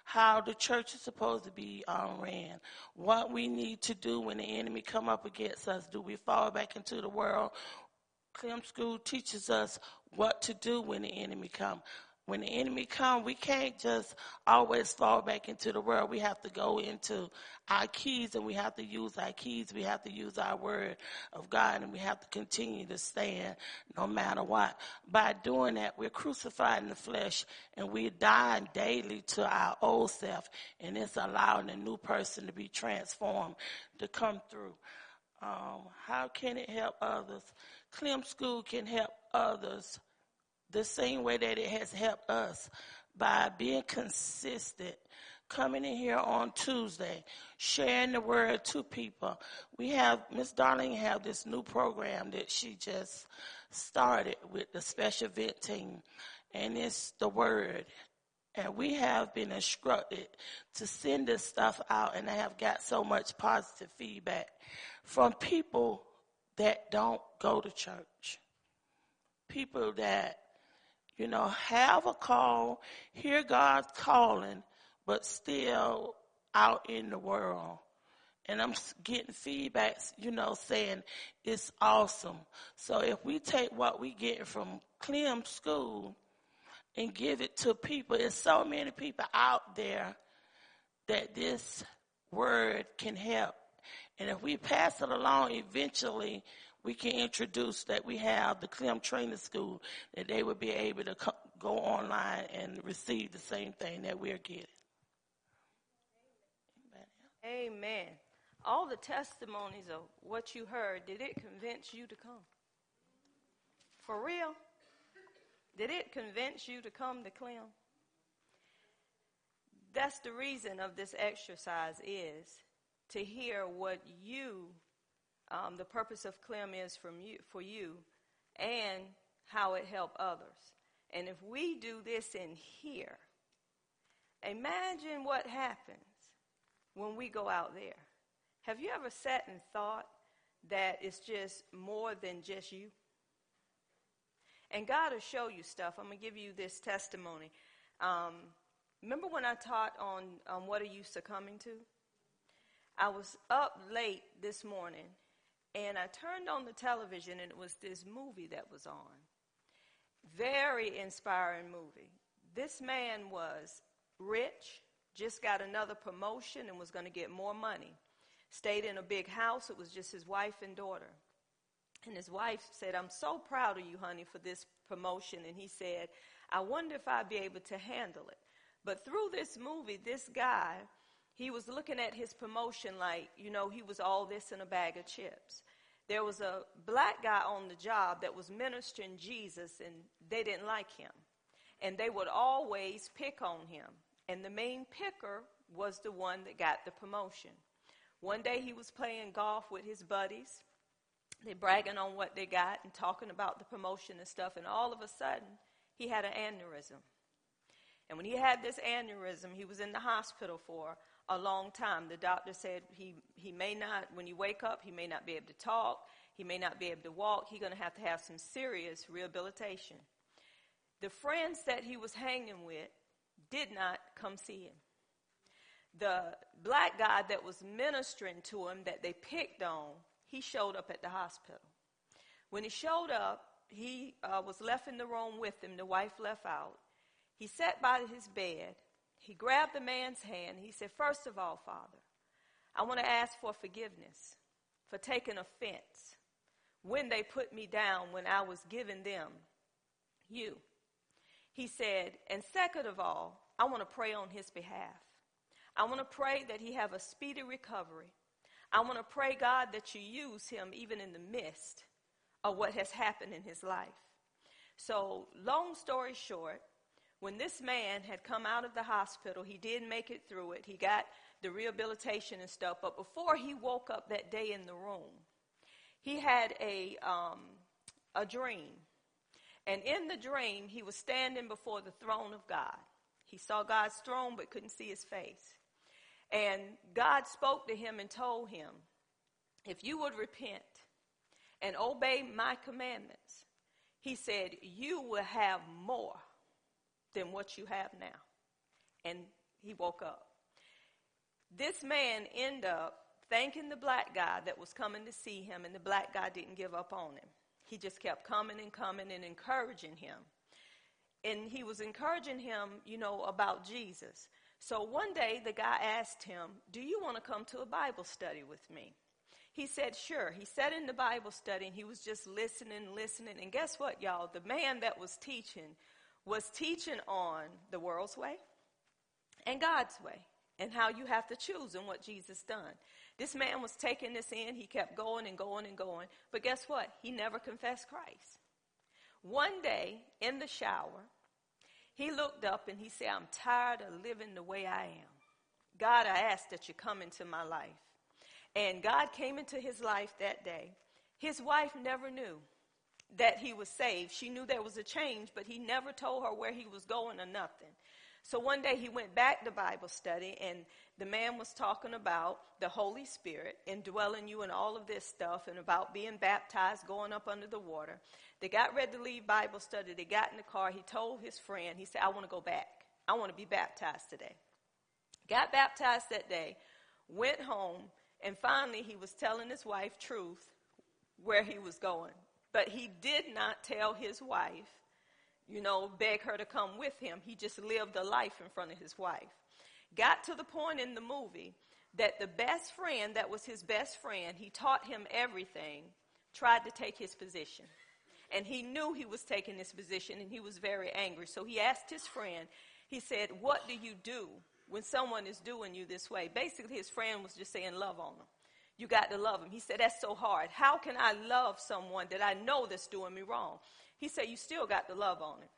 how the church is supposed to be um, ran, what we need to do when the enemy come up against us. Do we fall back into the world? Clem School teaches us what to do when the enemy come when the enemy come, we can't just always fall back into the world. We have to go into our keys and we have to use our keys. We have to use our word of God and we have to continue to stand no matter what. By doing that, we're crucifying the flesh and we're dying daily to our old self and it's allowing a new person to be transformed to come through. Um, how can it help others? Clem School can help others the same way that it has helped us by being consistent, coming in here on Tuesday, sharing the word to people. We have Miss Darling have this new program that she just started with the special event team, and it's the word. And we have been instructed to send this stuff out, and I have got so much positive feedback from people that don't go to church. People that you know, have a call, hear God's calling, but still out in the world. And I'm getting feedbacks, you know, saying it's awesome. So if we take what we get from Clem School and give it to people, there's so many people out there that this word can help. And if we pass it along, eventually we can introduce that we have the Clem Training School, that they would be able to co- go online and receive the same thing that we're getting. Amen. All the testimonies of what you heard, did it convince you to come? For real? Did it convince you to come to Clem? That's the reason of this exercise is to hear what you um, the purpose of Clem is from you, for you and how it helped others. And if we do this in here, imagine what happens when we go out there. Have you ever sat and thought that it's just more than just you? And God will show you stuff. I'm going to give you this testimony. Um, remember when I taught on um, what are you succumbing to? I was up late this morning and I turned on the television, and it was this movie that was on. Very inspiring movie. This man was rich, just got another promotion, and was going to get more money. Stayed in a big house. It was just his wife and daughter. And his wife said, I'm so proud of you, honey, for this promotion. And he said, I wonder if I'd be able to handle it. But through this movie, this guy he was looking at his promotion like, you know, he was all this in a bag of chips. There was a black guy on the job that was ministering Jesus, and they didn't like him. And they would always pick on him. And the main picker was the one that got the promotion. One day he was playing golf with his buddies. They're bragging on what they got and talking about the promotion and stuff. And all of a sudden, he had an aneurysm. And when he had this aneurysm, he was in the hospital for a long time. The doctor said he, he may not, when you wake up, he may not be able to talk, he may not be able to walk, he's going to have to have some serious rehabilitation. The friends that he was hanging with did not come see him. The black guy that was ministering to him, that they picked on, he showed up at the hospital. When he showed up, he uh, was left in the room with him. The wife left out. He sat by his bed he grabbed the man's hand. He said, First of all, Father, I want to ask for forgiveness for taking offense when they put me down when I was giving them you. he said, and second of all, I want to pray on his behalf. I want to pray that he have a speedy recovery. I want to pray, God, that you use him even in the midst of what has happened in his life. So, long story short, when this man had come out of the hospital, he did make it through it. He got the rehabilitation and stuff. But before he woke up that day in the room, he had a, um, a dream. And in the dream, he was standing before the throne of God. He saw God's throne but couldn't see his face. And God spoke to him and told him, If you would repent and obey my commandments, he said, You will have more than what you have now. And he woke up. This man ended up thanking the black guy that was coming to see him, and the black guy didn't give up on him. He just kept coming and coming and encouraging him. And he was encouraging him, you know, about Jesus. So one day the guy asked him, Do you want to come to a Bible study with me? He said, Sure. He sat in the Bible study and he was just listening, listening. And guess what, y'all? The man that was teaching was teaching on the world's way and God's way and how you have to choose and what Jesus done. This man was taking this in. He kept going and going and going. But guess what? He never confessed Christ. One day in the shower, he looked up and he said, I'm tired of living the way I am. God, I ask that you come into my life. And God came into his life that day. His wife never knew that he was saved. She knew there was a change, but he never told her where he was going or nothing. So one day he went back to Bible study, and the man was talking about the Holy Spirit indwelling you and all of this stuff, and about being baptized, going up under the water. They got ready to leave Bible study. They got in the car. He told his friend, he said, I want to go back. I want to be baptized today. Got baptized that day, went home, and finally he was telling his wife truth where he was going. But he did not tell his wife, you know, beg her to come with him. He just lived a life in front of his wife. Got to the point in the movie that the best friend that was his best friend, he taught him everything, tried to take his position. And he knew he was taking this position and he was very angry. So he asked his friend, he said, What do you do when someone is doing you this way? Basically, his friend was just saying, Love on them. You got to love them. He said, That's so hard. How can I love someone that I know that's doing me wrong? He said, You still got to love on him.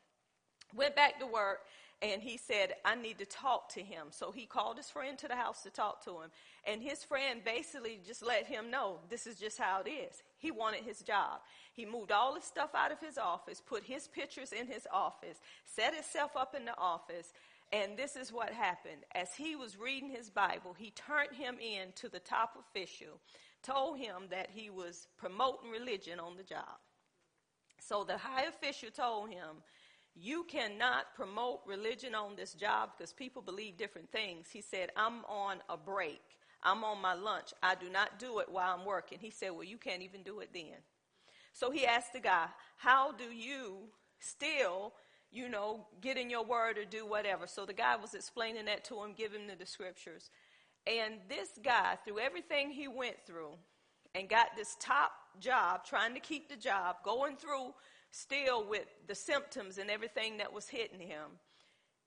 Went back to work and he said, I need to talk to him. So he called his friend to the house to talk to him. And his friend basically just let him know this is just how it is. He wanted his job. He moved all his stuff out of his office, put his pictures in his office, set himself up in the office. And this is what happened. As he was reading his Bible, he turned him in to the top official, told him that he was promoting religion on the job. So the high official told him, you cannot promote religion on this job because people believe different things. He said, I'm on a break. I'm on my lunch. I do not do it while I'm working. He said, Well, you can't even do it then. So he asked the guy, How do you still, you know, get in your word or do whatever? So the guy was explaining that to him, giving him the scriptures. And this guy, through everything he went through, and got this top job, trying to keep the job, going through still with the symptoms and everything that was hitting him.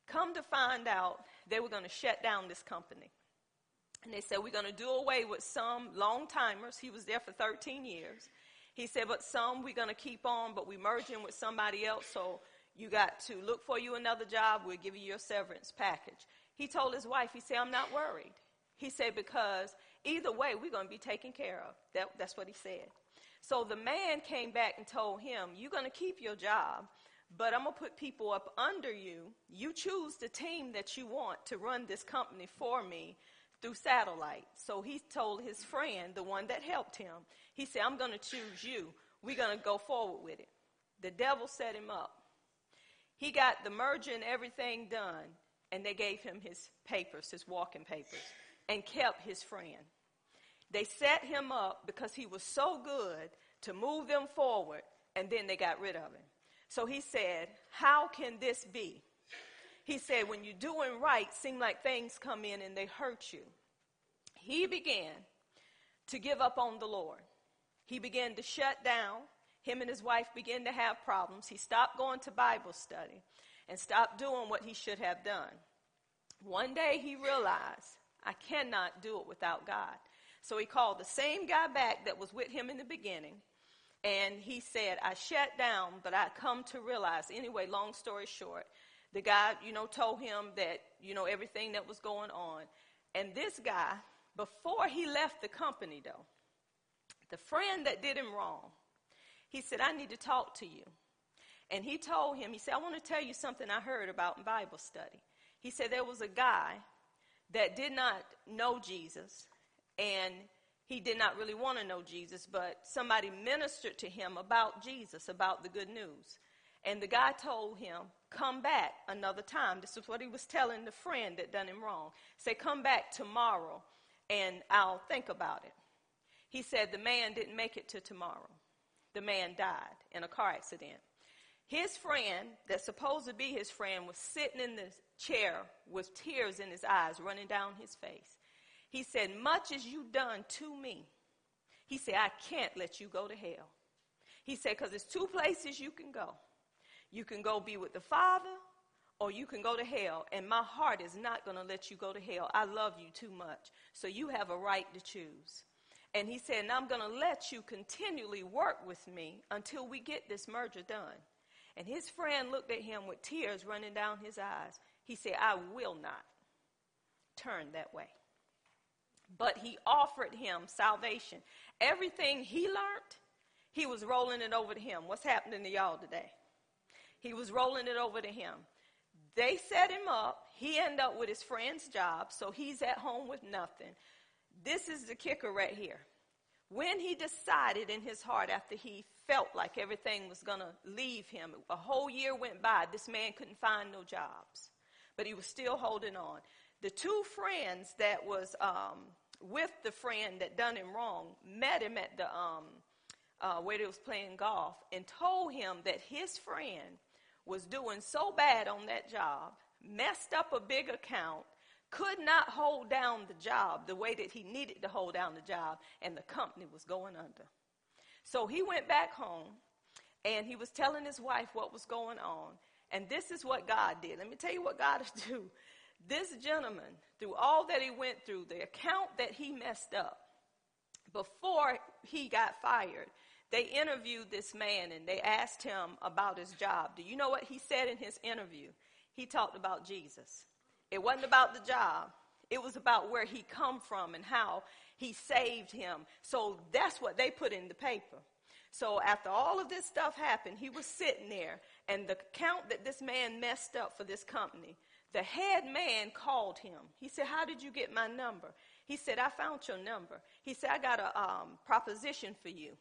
Come to find out, they were going to shut down this company. And they said, We're going to do away with some long timers. He was there for 13 years. He said, But some we're going to keep on, but we merge in with somebody else. So you got to look for you another job. We'll give you your severance package. He told his wife, He said, I'm not worried. He said, Because either way, we're going to be taken care of. That, that's what he said. So the man came back and told him, You're going to keep your job, but I'm going to put people up under you. You choose the team that you want to run this company for me through satellite. So he told his friend, the one that helped him, he said, I'm going to choose you. We're going to go forward with it. The devil set him up. He got the merger and everything done, and they gave him his papers, his walking papers, and kept his friend. They set him up because he was so good to move them forward, and then they got rid of him. So he said, How can this be? He said, When you're doing right, seem like things come in and they hurt you. He began to give up on the Lord. He began to shut down. Him and his wife began to have problems. He stopped going to Bible study. and stopped doing what he should have done. One day he realized, I cannot do it without God. So he called the same guy back that was with him in the beginning. And he said, I shut down, but I come to realize. Anyway, long story short, the guy, you know, told him that, you know, everything that was going on. And this guy, before he left the company, though, the friend that did him wrong, he said, I need to talk to you. And he told him, he said, I want to tell you something I heard about in Bible study. He said there was a guy that did not know Jesus, and he did not really want to know Jesus, but somebody ministered to him about Jesus, about the good news. And the guy told him, Come back another time. This is what he was telling the friend that done him wrong. Say, Come back tomorrow and I'll think about it. He said the man didn't make it to tomorrow. The man died in a car accident. His friend, that's supposed to be his friend, was sitting in the chair with tears in his eyes running down his face. He said, Much as you done to me, he said, I can't let you go to hell. He said, because there's two places you can go. You can go be with the Father, or you can go to hell. And my heart is not going to let you go to hell. I love you too much. So you have a right to choose. And he said, I'm going to let you continually work with me until we get this merger done. And his friend looked at him with tears running down his eyes. He said, I will not turn that way. But he offered him salvation. Everything he learned, he was rolling it over to him. What's happening to y'all today? He was rolling it over to him. They set him up. He ended up with his friend's job, so he's at home with nothing. This is the kicker right here. When he decided in his heart after he felt like everything was going to leave him, a whole year went by, this man couldn't find no jobs, but he was still holding on. The two friends that was um, with the friend that done him wrong met him at the um, uh, where they was playing golf and told him that his friend was doing so bad on that job, messed up a big account, could not hold down the job the way that he needed to hold down the job, and the company was going under. So he went back home and he was telling his wife what was going on. And this is what God did. Let me tell you what God <laughs> do. This gentleman, through all that he went through, the account that he messed up, before he got fired, they interviewed this man and they asked him about his job. Do you know what he said in his interview? He talked about Jesus. It wasn't about the job. It was about where he come from and how he saved him. So that's what they put in the paper. So after all of this stuff happened, he was sitting there, and the account that this man messed up for this company, the head man called him. He said, How did you get my number? He said, I found your number. He said, I got a um, proposition for you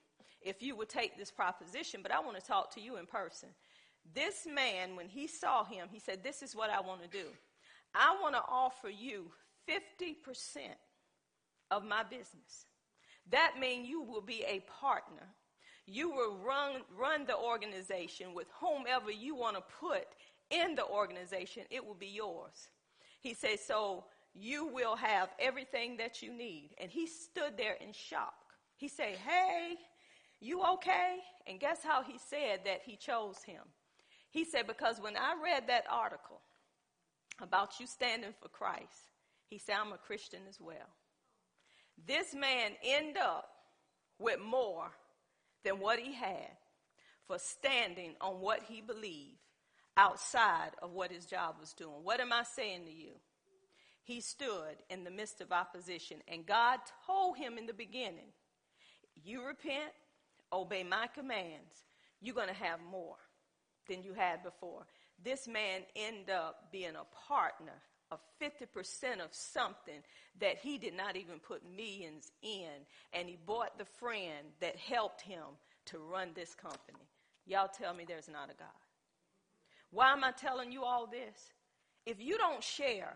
if you would take this proposition, but I want to talk to you in person. This man, when he saw him, he said, This is what I want to do. I want to offer you 50% of my business. That means you will be a partner. You will run, run the organization with whomever you want to put in the organization, it will be yours. He says, So you will have everything that you need. And he stood there in shock. He said, Hey, you okay? And guess how he said that he chose him? He said, Because when I read that article, about you standing for Christ, he said, I'm a Christian as well. This man end up with more than what he had for standing on what he believed outside of what his job was doing. What am I saying to you? He stood in the midst of opposition, and God told him in the beginning, You repent, obey my commands, you're going to have more than you had before this man end up being a partner of 50% of something that he did not even put millions in. And he bought the friend that helped him to run this company. Y'all tell me there's not a God. Why am I telling you all this? If you don't share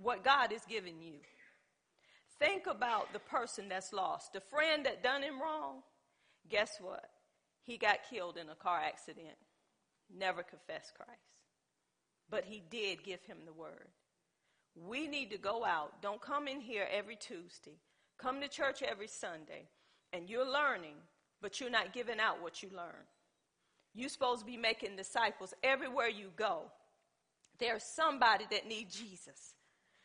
what God is giving you, think about the person that's lost. The friend that done him wrong, guess what? He got killed in a car accident never confessed Christ. But he did give him the word. We need to go out. Don't come in here every Tuesday. Come to church every Sunday. And you're learning, but you're not giving out what you learn. You're supposed to be making disciples everywhere you go. There's somebody that needs Jesus.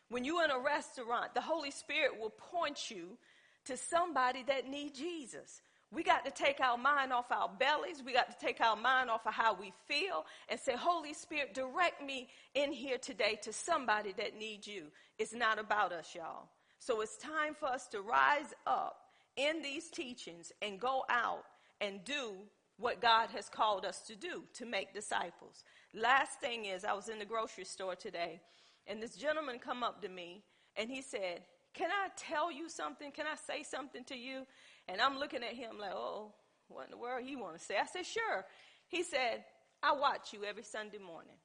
When you're in a restaurant, the Holy Spirit will point you to somebody that needs Jesus. We got to take our mind off our bellies. We got to take our mind off of how we feel and say, Holy Spirit, direct me in here today to somebody that needs you. It's not about us, y'all. So it's time for us to rise up in these teachings and go out and do what God has called us to do to make disciples. Last thing is, I was in the grocery store today, and this gentleman come up to me, and he said, "Can I tell you something? Can I say something to you?" And I'm looking at him like, "Oh, what in the world he want to say?" I said, "Sure." He said, "I watch you every Sunday morning."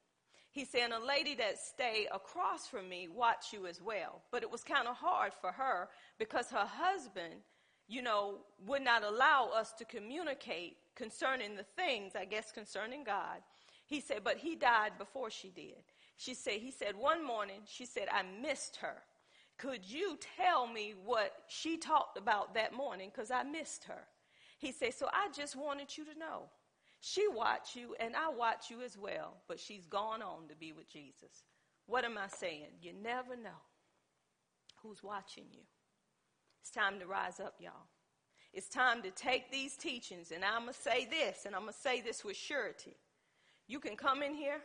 He said, "A lady that stay across from me watch you as well, but it was kind of hard for her because her husband." you know, would not allow us to communicate concerning the things, I guess, concerning God. He said, but he died before she did. She said, he said, one morning, she said, I missed her. Could you tell me what she talked about that morning? Because I missed her. He said, so I just wanted you to know. She watched you, and I watch you as well, but she's gone on to be with Jesus. What am I saying? You never know who's watching you. It's time to rise up, y'all. It's time to take these teachings, and I'm going to say this, and I'm going to say this with surety. You can come in here,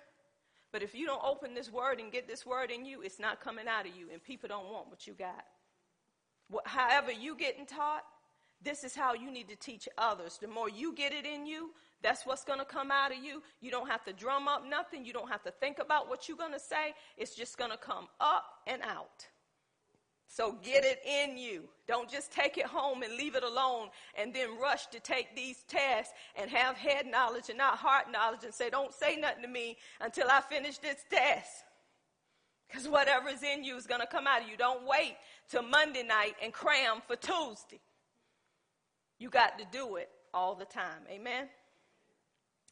but if you don't open this word and get this word in you, it's not coming out of you, and people don't want what you got. What, however, you getting taught, this is how you need to teach others. The more you get it in you, that's what's going to come out of you. You don't have to drum up nothing. You don't have to think about what you're going to say. It's just going to come up and out. So get it in you. Don't just take it home and leave it alone and then rush to take these tests and have head knowledge and not heart knowledge and say, don't say nothing to me until I finish this test. Because whatever's in you is going to come out of you. Don't wait till Monday night and cram for Tuesday. You got to do it all the time. Amen?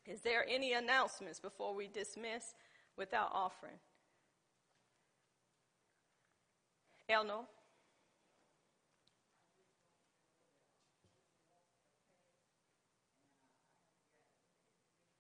Is there any announcements before we dismiss with our offering? Hell no.